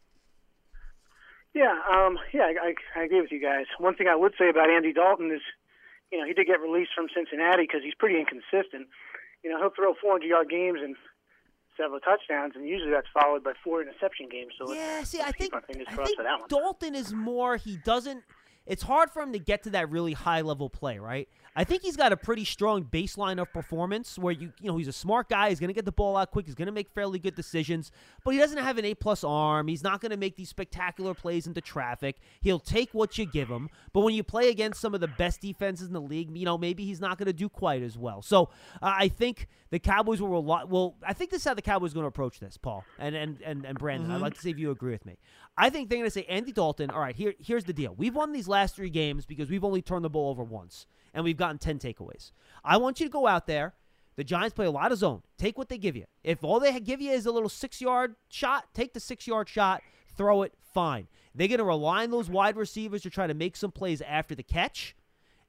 Yeah, um, yeah, I, I, I agree with you guys. One thing I would say about Andy Dalton is, you know, he did get released from Cincinnati because he's pretty inconsistent. You know, he'll throw 400 yard games and several touchdowns, and usually that's followed by four interception games. So Yeah, let's, see, let's I keep think our fingers I crossed think for that one. Dalton is more. He doesn't. It's hard for him to get to that really high level play, right? I think he's got a pretty strong baseline of performance where you you know he's a smart guy. He's going to get the ball out quick. He's going to make fairly good decisions, but he doesn't have an A plus arm. He's not going to make these spectacular plays into traffic. He'll take what you give him, but when you play against some of the best defenses in the league, you know maybe he's not going to do quite as well. So uh, I think the Cowboys will rely. Well, I think this is how the Cowboys are going to approach this, Paul and and and, and Brandon. I'd like to see if you agree with me. I think they're going to say Andy Dalton. All right, here here's the deal. We've won these last three games because we've only turned the ball over once, and we've gotten ten takeaways. I want you to go out there. The Giants play a lot of zone. Take what they give you. If all they give you is a little six yard shot, take the six yard shot, throw it, fine. They're going to rely on those wide receivers to try to make some plays after the catch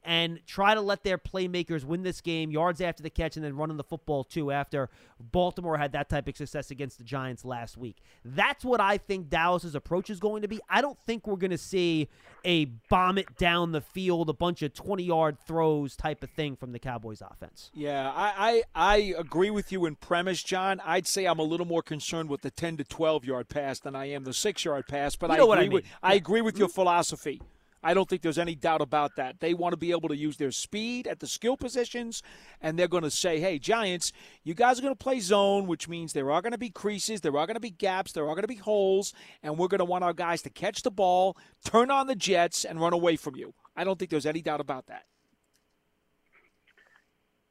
and try to let their playmakers win this game, yards after the catch, and then running the football too after Baltimore had that type of success against the Giants last week. That's what I think Dallas's approach is going to be. I don't think we're going to see a bomb it down the field, a bunch of 20 yard throws type of thing from the Cowboys offense. Yeah, I, I, I agree with you in premise, John. I'd say I'm a little more concerned with the 10 to 12 yard pass than I am the six yard pass, but You I know agree what I with mean. I agree with mm-hmm. your philosophy. I don't think there's any doubt about that. They want to be able to use their speed at the skill positions, and they're going to say, hey, Giants, you guys are going to play zone, which means there are going to be creases, there are going to be gaps, there are going to be holes, and we're going to want our guys to catch the ball, turn on the jets, and run away from you. I don't think there's any doubt about that.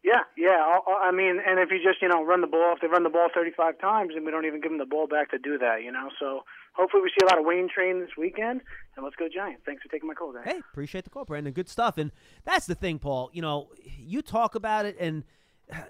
Yeah, yeah. I- mean, and if you just you know run the ball, if they run the ball 35 times, and we don't even give them the ball back to do that, you know. So hopefully we see a lot of Wayne train this weekend, and let's go Giants. Thanks for taking my call, guys. Hey, appreciate the call, Brandon. Good stuff. And that's the thing, Paul. You know, you talk about it, and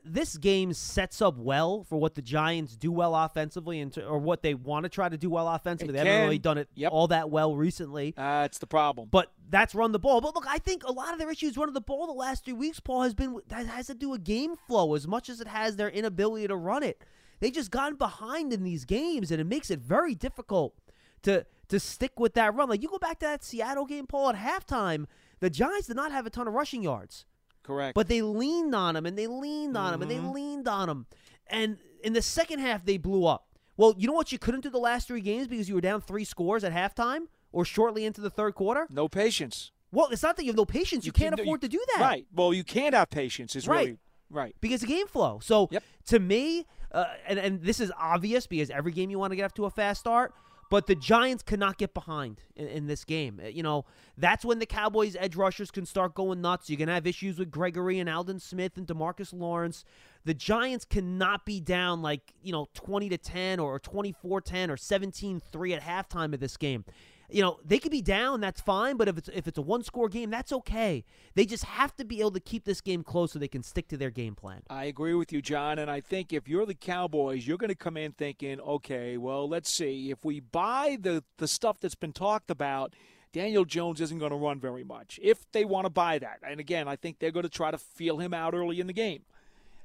this game sets up well for what the Giants do well offensively, and to, or what they want to try to do well offensively. It they haven't really done it Yep. all that well recently. Uh, that's the problem. But that's run the ball. But look, I think a lot of their issues running the ball the last three weeks, Paul, has been that has to do with game flow as much as it has their inability to run it. They just gotten behind in these games, and it makes it very difficult to to stick with that run. Like you go back to that Seattle game, Paul, at halftime, the Giants did not have a ton of rushing yards. Correct. But they leaned on him and they leaned on him and they leaned on him. And in the second half, they blew up. Well, you know what you couldn't do the last three games because you were down three scores at halftime or shortly into the third quarter? no patience. Well, it's not that you have no patience. You, can't can- afford to do that. Right. Well, you can't have patience. Is Right. really right. Because of game flow. So Yep. to me, uh, and, and this is obvious because every game you want to get off to a fast start, but the Giants cannot get behind in, in this game. Uh, You know, that's when the Cowboys' edge rushers can start going nuts. You're going to have issues with Gregory and Aldon Smith and DeMarcus Lawrence. The Giants cannot be down like, you know, 20 to 10 or 24 10 or 17 3 at halftime of this game. You know, they could be down, that's fine, but if it's if it's a one score game, that's okay. They just have to be able to keep this game close so they can stick to their game plan. I agree with you, John. And I think if you're the Cowboys, you're going to come in thinking, okay, well, let's see. If we buy the, the stuff that's been talked about, Daniel Jones isn't going to run very much. If they want to buy that. And again, I think they're going to try to feel him out early in the game.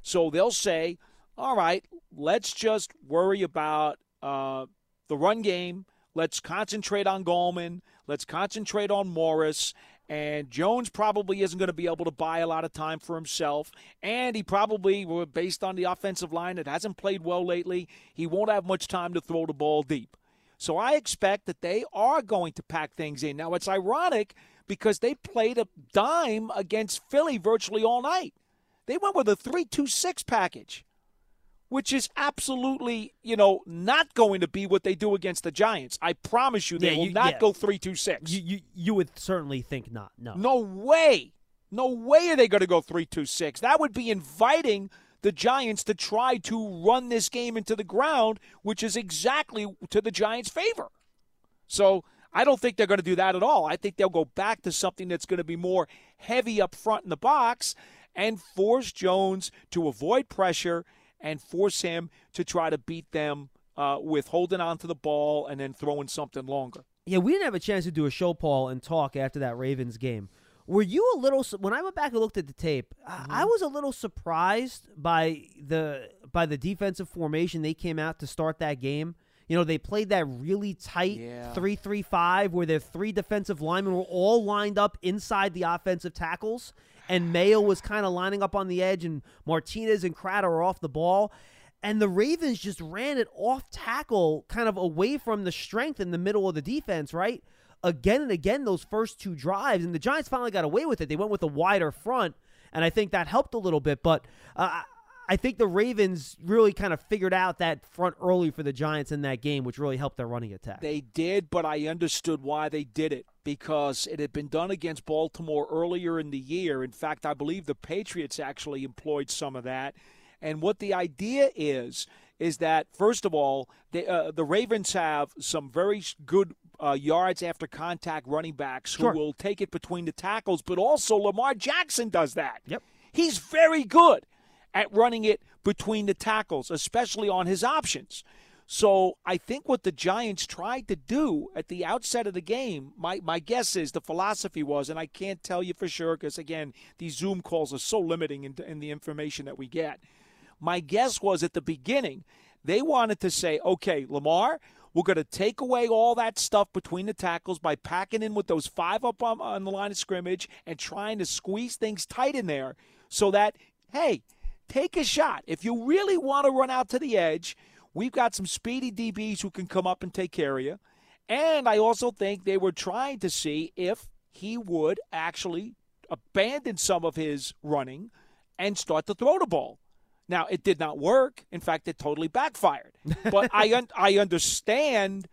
So they'll say, all right, let's just worry about uh, the run game. Let's concentrate on Gallman. Let's concentrate on Morris. And Jones probably isn't going to be able to buy a lot of time for himself. And he probably, based on the offensive line that hasn't played well lately, he won't have much time to throw the ball deep. So I expect that they are going to pack things in. Now, it's ironic because they played a dime against Philly virtually all night. They went with a 3 2 6 package which is absolutely, you know, not going to be what they do against the Giants. I promise you, they Yeah, will not yeah. go three two six. You, you you would certainly think not. No. No way, no way are they going to go three two six. That would be inviting the Giants to try to run this game into the ground, which is exactly to the Giants' favor. So I don't think they're going to do that at all. I think they'll go back to something that's going to be more heavy up front in the box and force Jones to avoid pressure and force him to try to beat them uh, with holding on to the ball and then throwing something longer. Yeah, we didn't have a chance to do a show, Paul, and talk after that Ravens game. Were you a little when I went back and looked at the tape? I- I was a little surprised by the by the defensive formation they came out to start that game. You know, they played that really tight Yeah. three three five where their three defensive linemen were all lined up inside the offensive tackles, and Mayo was kind of lining up on the edge, and Martinez and Crowder are off the ball. And the Ravens just ran it off tackle, kind of away from the strength in the middle of the defense, right? Again and again, those first two drives. And the Giants finally got away with it. They went with a wider front, and I think that helped a little bit. But uh, I think the Ravens really kind of figured out that front early for the Giants in that game, which really helped their running attack. They did, but I understood why they did it because it had been done against Baltimore earlier in the year. In fact, I believe the Patriots actually employed some of that. And what the idea is is that first of all, they, uh, the Ravens have some very good uh, yards after contact running backs who Sure. will take it between the tackles, but also Lamar Jackson does that. Yep. He's very good at running it between the tackles, especially on his options. So I think what the Giants tried to do at the outset of the game, my, my guess is the philosophy was, and I can't tell you for sure because, again, these Zoom calls are so limiting in, in the information that we get. My guess was at the beginning, they wanted to say, okay, Lamar, we're going to take away all that stuff between the tackles by packing in with those five up on, on the line of scrimmage and trying to squeeze things tight in there so that, hey, take a shot. If you really want to run out to the edge, we've got some speedy DBs who can come up and take care of you. And I also think they were trying to see if he would actually abandon some of his running and start to throw the ball. Now, it did not work. In fact, it totally backfired. But I un- I understand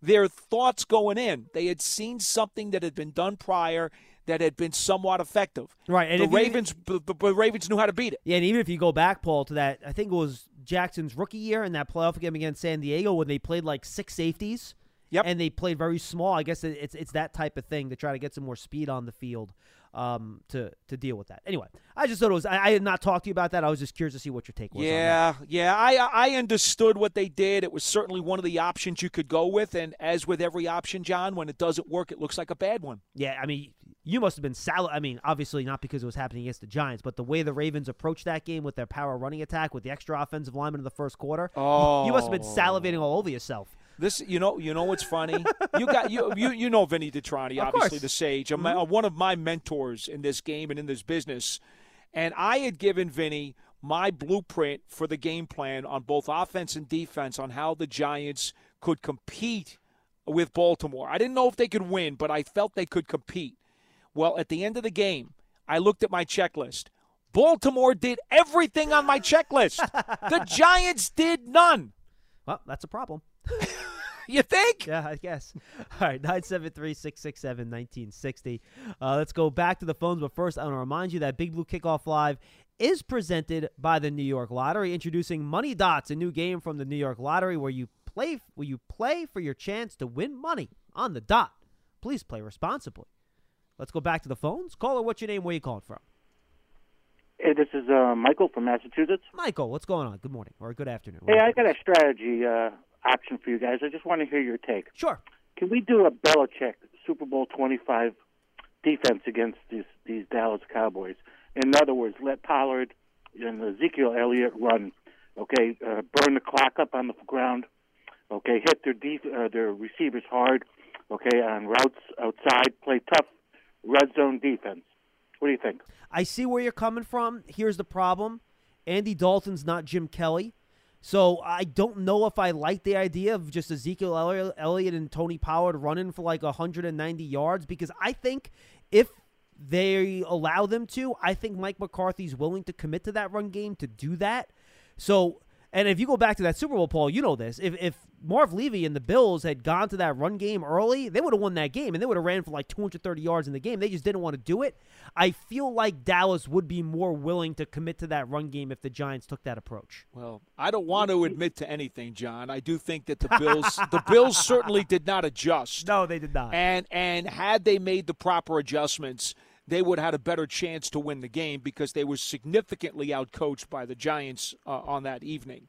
their thoughts going in. They had seen something that had been done prior that had been somewhat effective. Right, and the you- Ravens, the, the Ravens knew how to beat it. Yeah, and even if you go back, Paul, to that, I think it was Jackson's rookie year in that playoff game against San Diego when they played like six safeties. Yep. And they played very small. I guess it's it's that type of thing to try to get some more speed on the field um, to to deal with that. Anyway, I just thought it was. I, I had not talked to you about that. I was just curious to see what your take was. on that. Yeah, yeah. I I understood what they did. It was certainly one of the options you could go with, and as with every option, John, when it doesn't work, it looks like a bad one. Yeah, I mean, you must have been sal. I mean, obviously not because it was happening against the Giants, but the way the Ravens approached that game with their power running attack, with the extra offensive lineman in the first quarter, you- you, must have been Oh. salivating all over yourself. This, you know, you know what's funny? You got you you, you know Vinny DiTrani, obviously the sage, a ma- mm-hmm. uh, one of my mentors in this game and in this business, and I had given Vinny my blueprint for the game plan on both offense and defense on how the Giants could compete with Baltimore. I didn't know if they could win, but I felt they could compete. Well, at the end of the game, I looked at my checklist. Baltimore did everything on my checklist. the Giants did none. Well, that's a problem. You think? Yeah, I guess. All right, 973 667 1960. Uh, Let's go back to the phones, but first, I want to remind you that Big Blue Kickoff Live is presented by the New York Lottery, introducing Money Dots, a new game from the New York Lottery where you play where you play for your chance to win money on the dot. Please play responsibly. Let's go back to the phones. Caller, what's your name? Where you calling from? Hey, this is uh, Michael from Massachusetts. Michael, what's going on? Good morning or good afternoon. Hey, I got a strategy uh, option for you guys. I just want to hear your take. Sure. Can we do a Belichick Super Bowl 25 defense against these, these Dallas Cowboys? In other words, let Pollard and Ezekiel Elliott run. Okay, uh, burn the clock up on the ground. Okay, hit their def- uh, their receivers hard. Okay, on routes outside, play tough red zone defense. What do you think? I see where you're coming from. Here's the problem Andy Dalton's not Jim Kelly. So I don't know if I like the idea of just Ezekiel Elliott- and Tony Pollard running for like 190 yards because I think if they allow them to, I think Mike McCarthy's willing to commit to that run game to do that. So, and if you go back to that Super Bowl, Paul, you know this. If if Marv Levy and the Bills had gone to that run game early, they would have won that game and they would have ran for like 230 yards in the game. They just didn't want to do it. I feel like Dallas would be more willing to commit to that run game if the Giants took that approach. Well, I don't want to admit to anything, John. I do think that the Bills the Bills certainly did not adjust. No, they did not. And and had they made the proper adjustments, they would have had a better chance to win the game because they were significantly outcoached by the Giants uh, on that evening.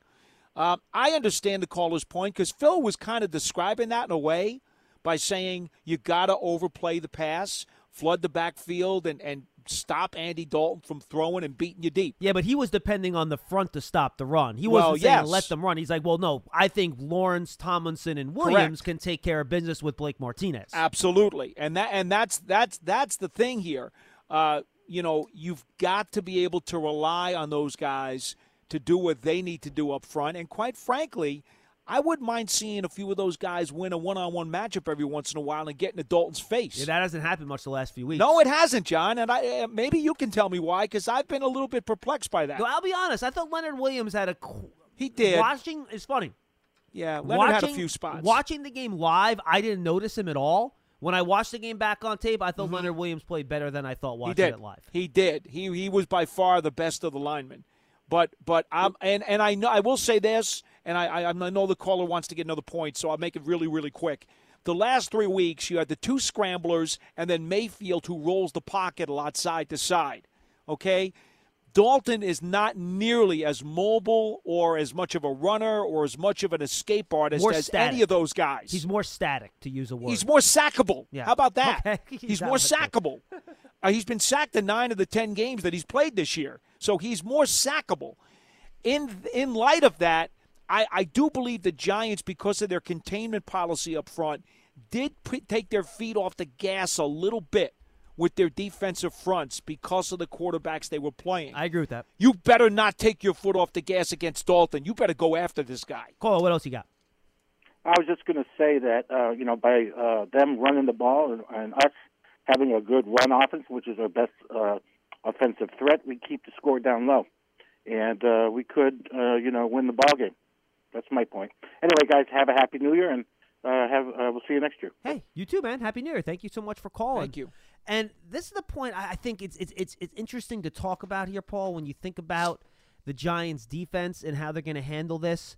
Um, I understand the caller's point because Phil was kind of describing that in a way by saying you got to overplay the pass, flood the backfield, and, and stop Andy Dalton from throwing and beating you deep. Yeah, but he was depending on the front to stop the run. He wasn't saying yes. let them run. He's like, well, no, I think Lawrence, Tomlinson, and Williams can take care of business with Blake Martinez. Absolutely, and that and that's that's that's the thing here. Uh, you know, you've got to be able to rely on those guys to do what they need to do up front. And quite frankly, I wouldn't mind seeing a few of those guys win a one-on-one matchup every once in a while and get in Dalton's face. Yeah, that hasn't happened much the last few weeks. no, it hasn't, John. And I uh, maybe you can tell me why, because I've been a little bit perplexed by that. No, I'll be honest. I thought Leonard Williams had a. qu- He did. Watching is funny. Yeah, Leonard watching, had a few spots. Watching the game live, I didn't notice him at all. When I watched the game back on tape, I thought Mm-hmm. Leonard Williams played better than I thought watching it live. He did. He he was by far the best of the linemen. But but I'm and, and I know I will say this, and I, I I know the caller wants to get another point, so I'll make it really really quick. The last three weeks, you had the two scramblers and then Mayfield who rolls the pocket a lot side to side. Okay, Dalton is not nearly as mobile or as much of a runner or as much of an escape artist More as static. any of those guys. He's more static, to use a word. He's more sackable. Yeah. How about that? Okay. He's That more sackable. Uh, he's been sacked in nine of the ten games that he's played this year, so he's more sackable. In in light of that, I, I do believe the Giants, because of their containment policy up front, did p- take their feet off the gas a little bit with their defensive fronts because of the quarterbacks they were playing. I agree with that. you better not take your foot off the gas against Dalton. You better go after this guy. Cole, what else you got? I was just going to say that uh, you know by uh, them running the ball and, and us having a good run offense, which is our best uh, offensive threat, we keep the score down low, and uh, we could uh, you know win the ball game. That's my point. Anyway, guys, have a happy New Year, and uh, have uh, we'll see you next year. Hey, you too, man. Happy New Year. Thank you so much for calling. Thank you. And this is the point I I think it's it's it's it's interesting to talk about here, Paul. When you think about the Giants' defense and how they're going to handle this,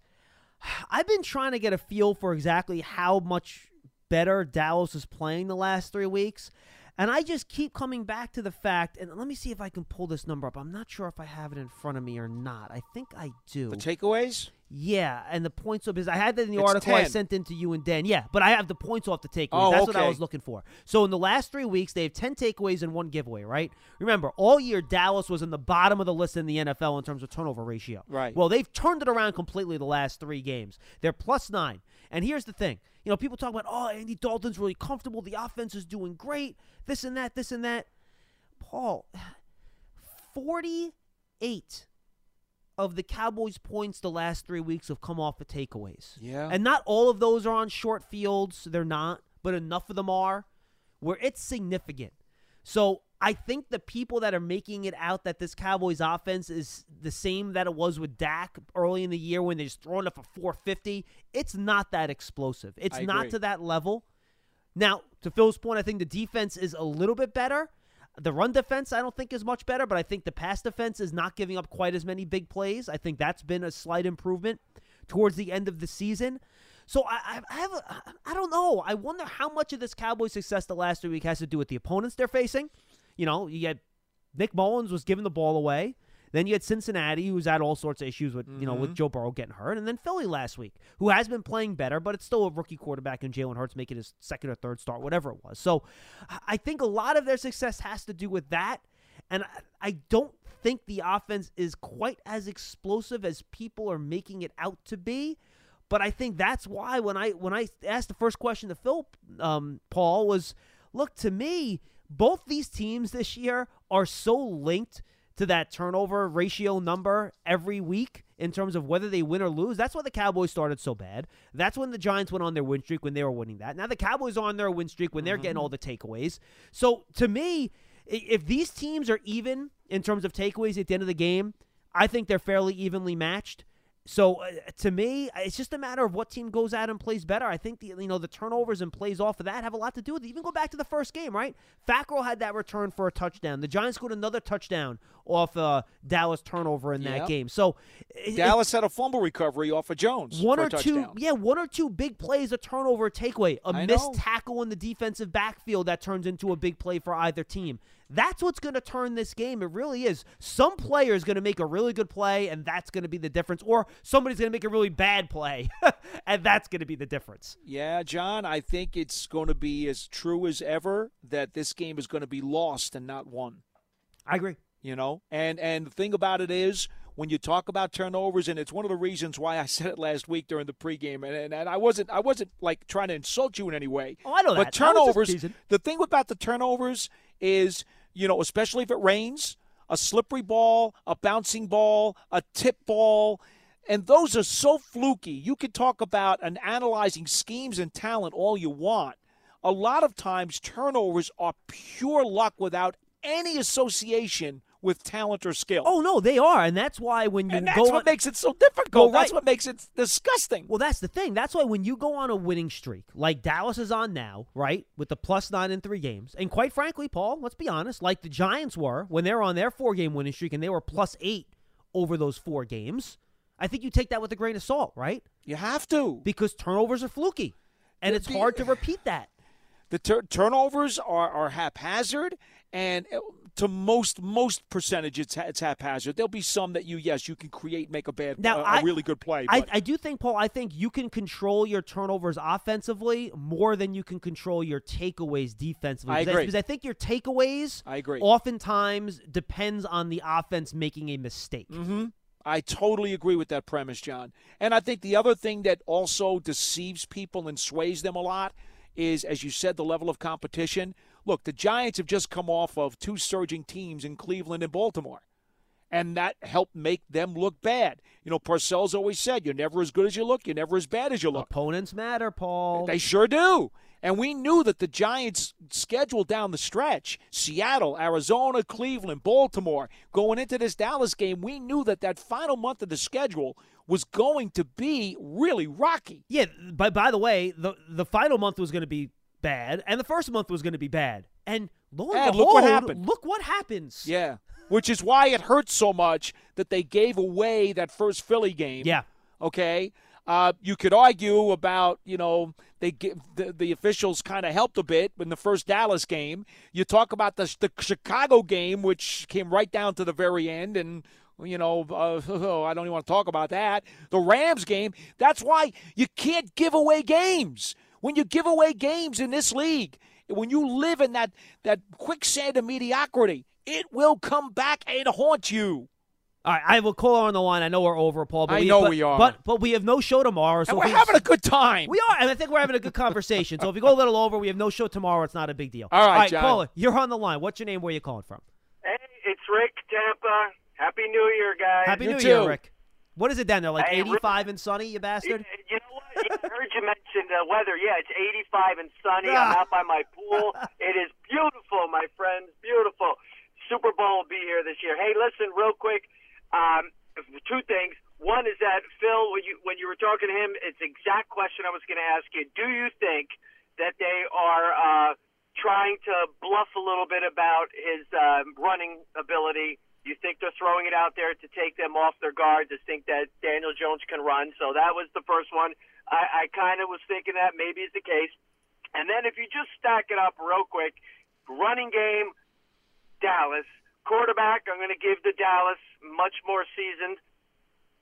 I've been trying to get a feel for exactly how much better Dallas is playing the last three weeks. And I just keep coming back to the fact, and let me see if I can pull this number up. I'm not sure if I have it in front of me or not. I think I do. The takeaways? Yeah, and the points of because I had that in the It's article I sent in to you and Dan. Yeah, but I have the points off the takeaways. Oh, That's what I was looking for. So in the last three weeks, they have ten takeaways and one giveaway. Right? Remember, all year Dallas was in the bottom of the list in the NFL in terms of turnover ratio. Right. Well, they've turned it around completely the last three games. They're plus nine. And here's the thing. You know, people talk about, oh, Andy Dalton's really comfortable. The offense is doing great. This and that. This and that. Paul, forty-eight of the Cowboys' points the last three weeks have come off of takeaways. Yeah. And not all of those are on short fields. They're not, but enough of them are where it's significant. So I think the people that are making it out that this Cowboys offense is the same that it was with Dak early in the year when they're just throwing up for 450, it's not that explosive. It's I not agree. to that level. Now, to Phil's point, I think the defense is a little bit better. The run defense, I don't think, is much better, but I think the pass defense is not giving up quite as many big plays. I think that's been a slight improvement towards the end of the season. So I, I- have, I don't know. I wonder how much of this Cowboys success the last three weeks has to do with the opponents they're facing. You know, you had Nick Mullens was giving the ball away. Then you had Cincinnati, who's had all sorts of issues with you know with Joe Burrow getting hurt, and then Philly last week, who has been playing better, but it's still a rookie quarterback and Jalen Hurts making his second or third start, whatever it was. So I think a lot of their success has to do with that, and I, I don't think the offense is quite as explosive as people are making it out to be. But I think that's why when I when I asked the first question to Phil um, Paul was, look to me, both these teams this year are so linked to that turnover ratio number every week in terms of whether they win or lose. That's why the Cowboys started so bad. That's when the Giants went on their win streak when they were winning that. Now the Cowboys are on their win streak when they're getting mm-hmm. all the takeaways. So to me, if these teams are even in terms of takeaways at the end of the game, I think they're fairly evenly matched. So uh, to me, it's just a matter of what team goes out and plays better. I think the you know the turnovers and plays off of that have a lot to do with it. Even go back to the first game, right? Fackrell had that return for a touchdown. The Giants scored another touchdown off uh, Dallas turnover in Yeah. that game. So it- Dallas had a fumble recovery off of Jones. one for a or two, yeah, one or two big plays, a turnover, a takeaway, a I missed know. tackle in the defensive backfield that turns into a big play for either team. That's what's going to turn this game. It really is. Some player is going to make a really good play, and that's going to be the difference. Or somebody's going to make a really bad play, and that's going to be the difference. Yeah, John, I think it's going to be as true as ever that this game is going to be lost and not won. I agree. You know, and and the thing about it is when you talk about turnovers, and it's one of the reasons why I said it last week during the pregame, and, and, and I wasn't I wasn't like trying to insult you in any way. Oh, I know but that. I was just turnovers. The thing about the turnovers is, you know, especially if it rains, a slippery ball, a bouncing ball, a tip ball. And those are so fluky. You can talk about and analyzing schemes and talent all you want. A lot of times, turnovers are pure luck without any association with talent or skill. Oh no, they are, and that's why when you and that's go what on, makes it so difficult. Well, That's right. what makes it disgusting. Well, that's the thing. That's why when you go on a winning streak, like Dallas is on now, right, with the plus nine in three games, and quite frankly, Paul, let's be honest, like the Giants were when they were on their four game winning streak and they were plus eight over those four games, I think you take that with a grain of salt, right? You have to. Because turnovers are fluky, and The- it's hard to repeat that. The tur- turnovers are, are haphazard, and to most most percentage, it's, it's haphazard. There'll be some that you yes you can create, make a bad, Now, a- really good play. I, I do think, Paul, I think you can control your turnovers offensively more than you can control your takeaways defensively. I Because agree. Because I think your takeaways I agree. oftentimes depends on the offense making a mistake. Mm-hmm. I totally agree with that premise, John. And I think the other thing that also deceives people and sways them a lot is, as you said, the level of competition. Look, the Giants have just come off of two surging teams in Cleveland and Baltimore. And that helped make them look bad. You know, Parcells always said, you're never as good as you look, you're never as bad as you look. Opponents matter, Paul. They sure do. And we knew that the Giants' schedule down the stretch Seattle, Arizona, Cleveland, Baltimore going into this Dallas game, we knew that that final month of the schedule was going to be really rocky. Yeah, but by the way, the the final month was going to be bad, and the first month was going to be bad. And lo and And behold, look what happened. Look what happens. Yeah. Which is why it hurts so much that they gave away that first Philly game. Yeah. Okay. Uh, you could argue about, you know, they give the, the officials kind of helped a bit in the first Dallas game. You talk about the, the Chicago game, which came right down to the very end, and you know, uh, I don't even want to talk about that. The Rams game. That's why you can't give away games. When you give away games in this league, when you live in that that quicksand of mediocrity, it will come back and haunt you. All right, I have a caller on the line. I know we're over, Paul. But I we, know but, we are. But but we have no show tomorrow. So And we're we- having a good time. We are, and I think we're having a good conversation. so if we go a little over, we have no show tomorrow. It's not a big deal. All right, All right, John. caller, you're on the line. What's your name? Where are you calling from? Hey, it's Rick Tampa. Happy New Year, guys. Happy You New Year. Rick. What is it down there? Like Hey, Rick- 85 and sunny, you bastard. You know what? I heard you mention the weather. Yeah, it's 85 and sunny. I'm out by my pool. It is beautiful, my friends. Beautiful. Super Bowl will be here this year. Hey, listen, real quick. Um, two things. One is that Phil, when you when you were talking to him, it's the exact question I was going to ask you. Do you think that they are uh, trying to bluff a little bit about his uh, running ability? You think they're throwing it out there to take them off their guard, to think that Daniel Jones can run? So that was the first one. I, I kind of was thinking that maybe is the case. And then if you just stack it up real quick, running game, Dallas. Quarterback, I'm going to give the Dallas much more seasoned.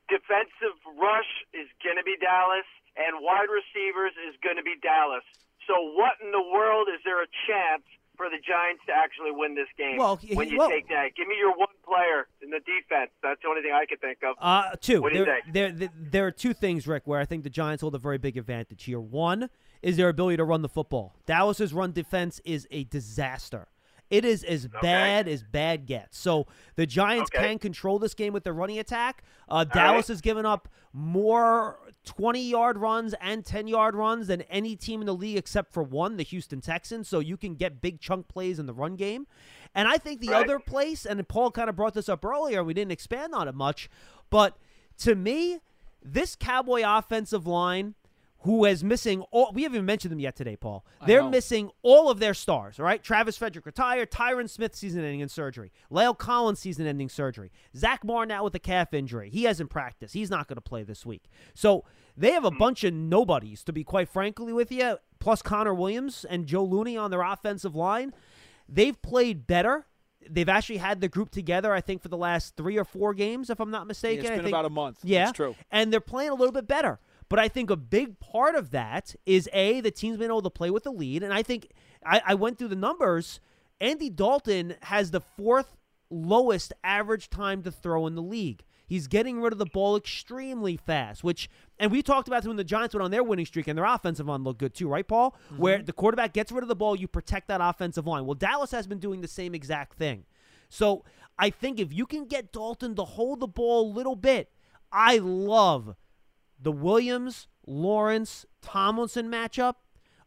Defensive rush is going to be Dallas, and wide receivers is going to be Dallas. So what in the world is there a chance for the Giants to actually win this game? Well, he- when you well- take that, give me your one player in the defense? That's the only thing I could think of. Uh, two. What do you there, think? There, there, there are two things, Rick, where I think the Giants hold a very big advantage here. One is their ability to run the football. Dallas's run defense is a disaster. It is as bad as bad gets. So the Giants Okay. can control this game with their running attack. Uh, Dallas has given up more 20 yard runs and 10 yard runs than any team in the league except for one, the Houston Texans. So you can get big chunk plays in the run game. And I think the Right. other place, and Paul kind of brought this up earlier, we didn't expand on it much, but to me, this Cowboy offensive line who is missing all we haven't even mentioned them yet today, Paul. They're missing all of their stars, all right? Travis Frederick retired, Tyron Smith season ending in surgery, La'el Collins season ending surgery, Zach Moore now with a calf injury. He hasn't practiced. He's not going to play this week. So they have a hmm. bunch of nobodies, to be quite frankly with you, plus Connor Williams and Joe Looney on their offensive line. They've played better. They've actually had the group together, I think, for the last three or four games, if I'm not mistaken. it's I been think- about a month. Yeah, That's true. and they're playing a little bit better. But I think a big part of that is a the team's been able to play with the lead, and I think I, I went through the numbers. Andy Dalton has the fourth lowest average time to throw in the league. He's getting rid of the ball extremely fast, which and we talked about when the Giants went on their winning streak and their offensive line looked good too, right, Paul? Mm-hmm. Where the quarterback gets rid of the ball, you protect that offensive line. Well, Dallas has been doing the same exact thing. So I think if you can get Dalton to hold the ball a little bit, I love the Williams, Lawrence, Tomlinson matchup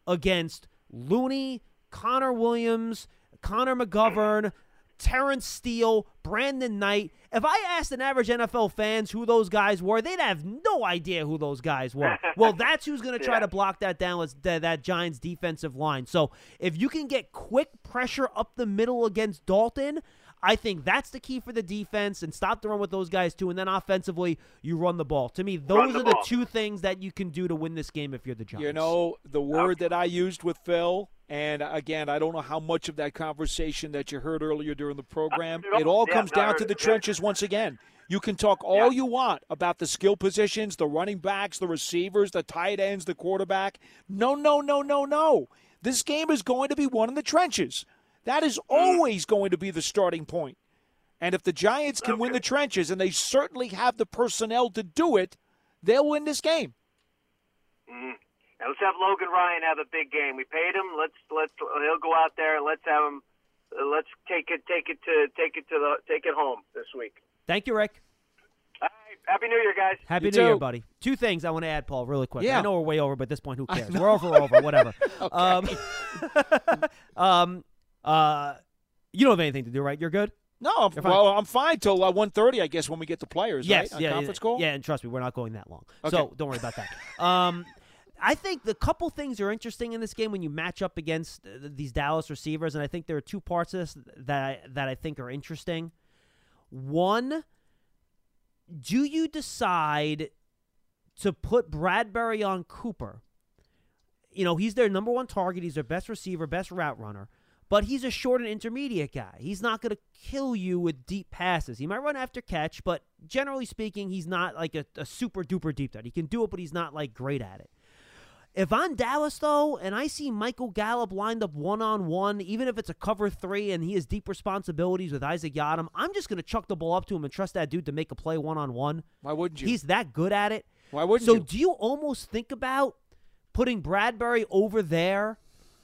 against Looney, Connor Williams, Connor McGovern, Terrence Steele, Brandon Knight. If I asked an average NFL fans who those guys were, they'd have no idea who those guys were. well, that's who's going to try Yeah. to block that down with that, that Giants defensive line. So if you can get quick pressure up the middle against Dalton, I think that's the key for the defense and stop the run with those guys too. And then offensively, you run the ball. To me, those the are the ball. two things that you can do to win this game if you're the Giants. You know, the word that I used with Phil, and again, I don't know how much of that conversation that you heard earlier during the program, it all yeah, comes down to the it. trenches once again. You can talk all Yeah. you want about the skill positions, the running backs, the receivers, the tight ends, the quarterback. No, no, no, no, no. This game is going to be won in the trenches. That is Mm. always going to be the starting point. And if the Giants can win the trenches, and they certainly have the personnel to do it, they'll win this game. Mm. And let's have Logan Ryan have a big game. We paid him. Let's let's he'll go out there and let's have him. Uh, let's take it take it to take it to the take it home this week. Thank you, Rick. Happy New Year, guys. Happy You New Year, buddy. Two things I want to add, Paul, really quick. Yeah. I know we're way over, but at this point, who cares? We're over, we're over, whatever. um, um, uh, you don't have anything to do, right? You're good. No, I'm, fine. well, I'm fine till uh, 1.30, I guess, when we get the players, Yes, right? Yeah, conference yeah, call? yeah, and trust me, we're not going that long, Okay. so don't worry about that. Um, I think the couple things are interesting in this game when you match up against uh, these Dallas receivers, and I think there are two parts of this that I, that I think are interesting. One, do you decide to put Bradberry on Cooper? You know, he's their number one target. He's their best receiver, best route runner. But he's a short and intermediate guy. He's not going to kill you with deep passes. He might run after catch, but generally speaking, he's not like a, a super duper deep threat. He can do it, but he's not like great at it. If I'm Dallas though, and I see Michael Gallup lined up one on one, even if it's a cover three and he has deep responsibilities with Isaac Yiadom, I'm just gonna chuck the ball up to him and trust that dude to make a play one on one. Why wouldn't you? He's that good at it. Why wouldn't so you? So do you almost think about putting Bradberry over there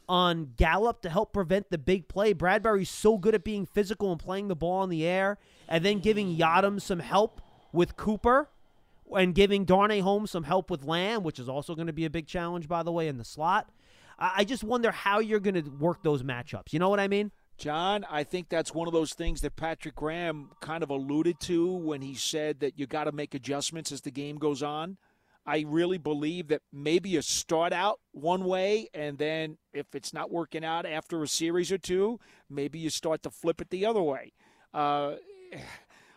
on Gallup to help prevent the big play? Bradberry's so good at being physical and playing the ball in the air, and then giving Yiadom some help with Cooper and giving Darnay Holmes some help with Lamb, which is also going to be a big challenge, by the way, in the slot. I just wonder how you're going to work those matchups. You know what I mean? John, I think that's one of those things that Patrick Graham kind of alluded to when he said that you got to make adjustments as the game goes on. I really believe that maybe you start out one way, and then if it's not working out after a series or two, maybe you start to flip it the other way. Uh,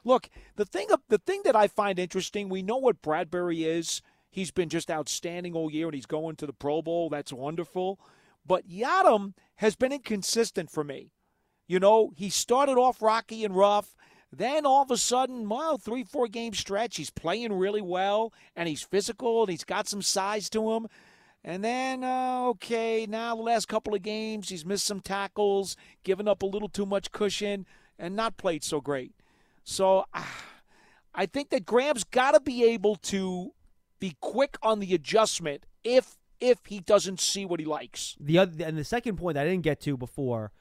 look, the thing the thing that I find interesting, we know what Bradberry is. He's been just outstanding all year, and he's going to the Pro Bowl. That's wonderful. But Yiadom has been inconsistent for me. You know, he started off rocky and rough. Then all of a sudden, well, three, four game stretch, he's playing really well and he's physical and he's got some size to him. And then, uh, okay, now the last couple of games, he's missed some tackles, given up a little too much cushion, and not played so great. So ah, I think that Graham's got to be able to be quick on the adjustment if if he doesn't see what he likes. The other and the second point I didn't get to before,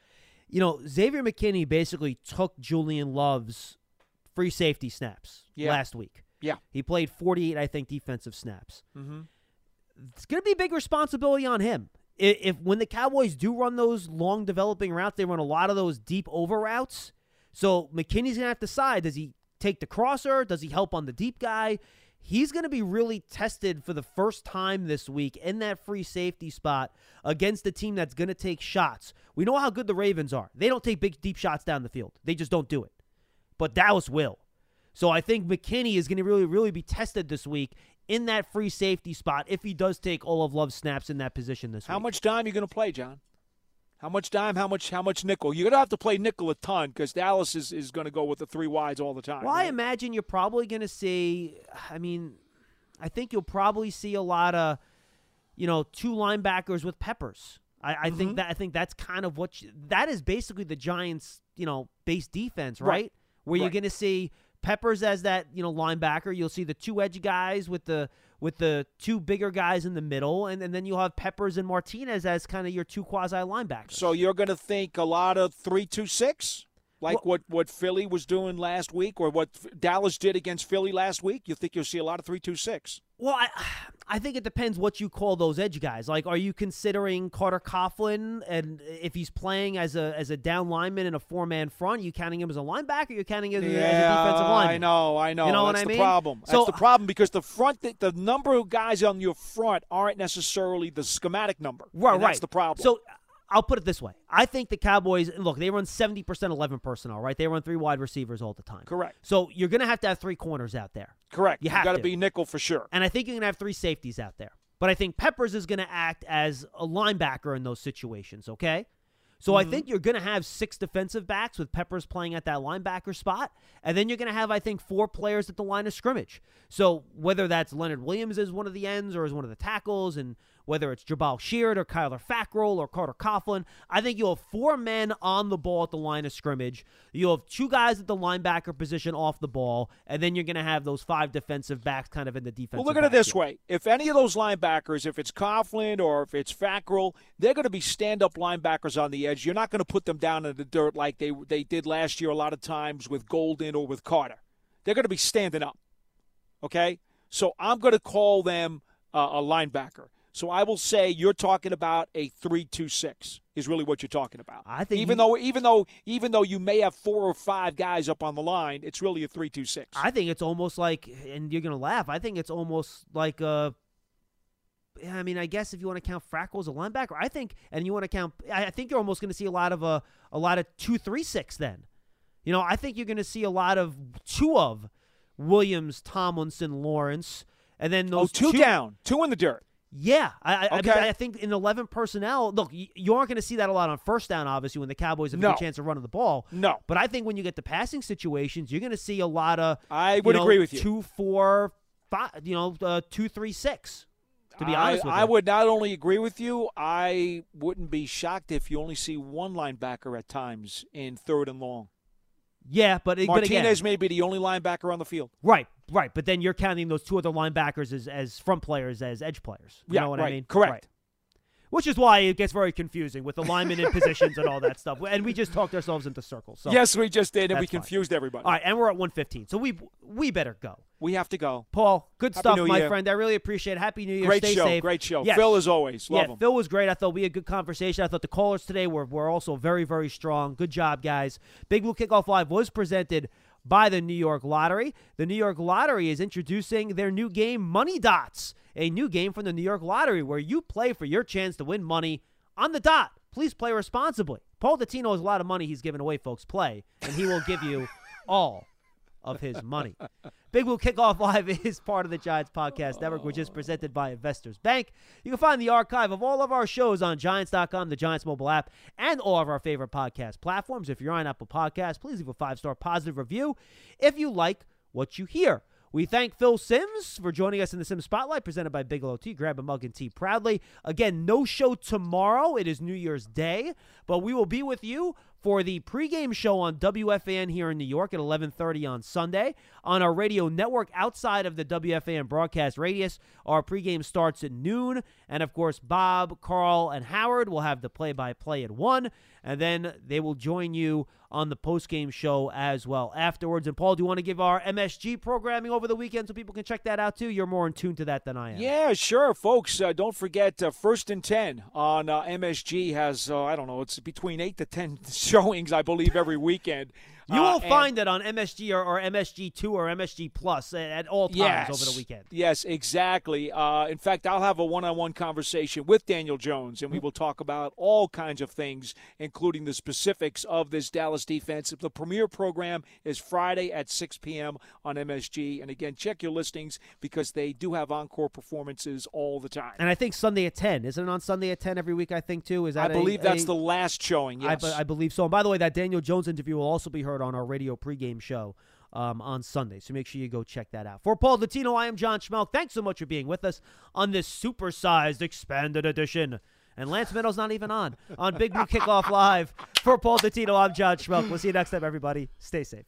you know, Xavier McKinney basically took Julian Love's free safety snaps Yeah. last week. Yeah. He played 48, I think, defensive snaps. Mm-hmm. It's going to be a big responsibility on him. If, if when the Cowboys do run those long developing routes, they run a lot of those deep over routes. So McKinney's going to have to decide: does he take the crosser? Does he help on the deep guy? He's going to be really tested for the first time this week in that free safety spot against a team that's going to take shots. We know how good the Ravens are. They don't take big deep shots down the field. They just don't do it. But Dallas will. So I think McKinney is going to really, really be tested this week in that free safety spot if he does take all of Love's snaps in that position this How week. How much dime you going to play, John? How much dime? How much? How much nickel? You're going to have to play nickel a ton because Dallas is, is going to go with the three wides all the time. Well, I imagine you're probably going to see. I mean, I think you'll probably see a lot of, you know, two linebackers with peppers. I, I Mm-hmm. think that I think that's kind of what you, that is basically the Giants, you know, base defense, right? Right. Where you're going to see Peppers as that, you know, linebacker. You'll see the two edge guys with the with the two bigger guys in the middle, and, and then you'll have Peppers and Martinez as kind of your two quasi linebackers. So you're going to think a lot of three two six, like what what Philly was doing last week, or what Dallas did against Philly last week. You think you'll see a lot of three two six? Well, I, I think it depends what you call those edge guys. Like, are you considering Carter Coughlin, and if he's playing as a as a down lineman in a four man front, you counting him as a linebacker? You're counting him as a defensive lineman? I know, I know. You know That's what I the mean? problem. So That's the problem because the front, the, the number of guys on your front aren't necessarily the schematic number. Right, right. That's the problem. So I'll put it this way: I think the Cowboys look. They run seventy percent eleven personnel, right? They run three wide receivers all the time. correct, So you're going to have to have three corners out there. correct. You have got to. be nickel for sure. And I think you're going to have three safeties out there. But I think Peppers is going to act as a linebacker in those situations, okay? So I mm-hmm. think you're going to have six defensive backs with Peppers playing at that linebacker spot. And then you're going to have, I think, four players at the line of scrimmage. So whether that's Leonard Williams as one of the ends or as one of the tackles, and whether it's Jabaal Sheard or Kyler Fackrell or Carter Coughlin, I think you'll have four men on the ball at the line of scrimmage. You'll have two guys at the linebacker position off the ball, and then you're going to have those five defensive backs kind of in the defense. Well, look at it this way: if any of those linebackers, if it's Coughlin or if it's Fackrell, they're going to be stand-up linebackers on the edge. You're not going to put them down in the dirt like they they did last year a lot of times with Golden or with Carter. They're going to be standing up. Okay, so I'm going to call them uh, a linebacker. So I will say you're talking about a three-two-six is really what you're talking about. I think even you- though even though even though you may have four or five guys up on the line, it's really a three-two-six. I think it's almost like, and you're gonna laugh. I think it's almost like a. I mean, I guess if you want to count Fackrell as a linebacker, I think, and you want to count, I think you're almost going to see a lot of a a lot of two three six. Then, you know, I think you're going to see a lot of two of Williams, Tomlinson, Lawrence, and then oh, those two down, two in the dirt. Yeah, I, I, I I think in 11 personnel, look, you aren't going to see that a lot on first down, obviously, when the Cowboys have a No. good chance of running the ball. No. But I think when you get to passing situations, you're going to see a lot of. I you would know, agree with you. Two, four, five, you know, uh, two, three, six. To be I, honest with I would not only agree with you, I wouldn't be shocked if you only see one linebacker at times in third and long. Yeah, but, but again, Martinez may be the only linebacker on the field. right, right. But then you're counting those two other linebackers as, as front players, as edge players. You Yeah, know what I right, mean? correct. Right. Which is why it gets very confusing with the linemen in positions and all that stuff. And we just talked ourselves into circles. So yes, we just did, and we That's fine. confused everybody. All right, and we're at 115. So we we better go. We have to go. Paul, good Happy stuff, New my Year. friend. I really appreciate it. Happy New Year. Great Stay show, safe. great show. Yes. Phil, as always, love yeah, him. Phil was great. I thought we had a good conversation. I thought the callers today were, were also very, very strong. Good job, guys. Big Blue Kickoff Live was presented by the New York Lottery. The New York Lottery is introducing their new game, Money Dots, a new game from the New York Lottery where you play for your chance to win money on the dot. Please play responsibly. Paul Dottino has a lot of money he's giving away, folks. Play, and he will give you all of his money. Big Blue Kickoff Live is part of the Giants Podcast Network, which is presented by Investors Bank. You can find the archive of all of our shows on Giants.com, the Giants mobile app, and all of our favorite podcast platforms. If you're on Apple Podcasts, please leave a five star positive review if you like what you hear. We thank Phil Simms for joining us in the Simms Spotlight, presented by Bigelow Tea. Grab a mug and tea proudly. Again, no show tomorrow. It is New Year's Day, but we will be with you for the pregame show on WFAN here in New York at 11:30 on Sunday. On our radio network outside of the WFAN broadcast radius, our pregame starts at noon, and of course Bob, Carl, and Howard will have the play-by-play at one, and then they will join you on the post-game show as well afterwards. And Paul, do you want to give our MSG programming over the weekend so people can check that out too? You're more in tune to that than I am. Yeah, sure, folks. Uh, don't forget uh, First and Ten on uh, MSG has uh, I don't know, it's between eight to ten showings, I believe, every weekend. You Uh, will find it on MSG or, or MSG2 or MSG Plus at, all times yes. over the weekend. Yes, exactly. Uh, in fact, I'll have a one-on-one conversation with Daniel Jones, and we will talk about all kinds of things, including the specifics of this Dallas defense. The premiere program is Friday at 6 p.m. on MSG, and again, check your listings because they do have encore performances all the time. And I think Sunday at 10. Isn't it on Sunday at 10 every week, I think, too? Is I that a- believe that's a- the last showing. Yes, be- I believe so. And by the way, that Daniel Jones interview will also be heard on our radio pregame show um, on Sunday. So make sure you go check that out. For Paul Dottino, I am John Schmelk. Thanks so much for being with us on this supersized, expanded edition. And Lance Meadows not even on on Big Blue Kickoff Live. For Paul Dottino, I'm John Schmelk. We'll see you next time, everybody. Stay safe.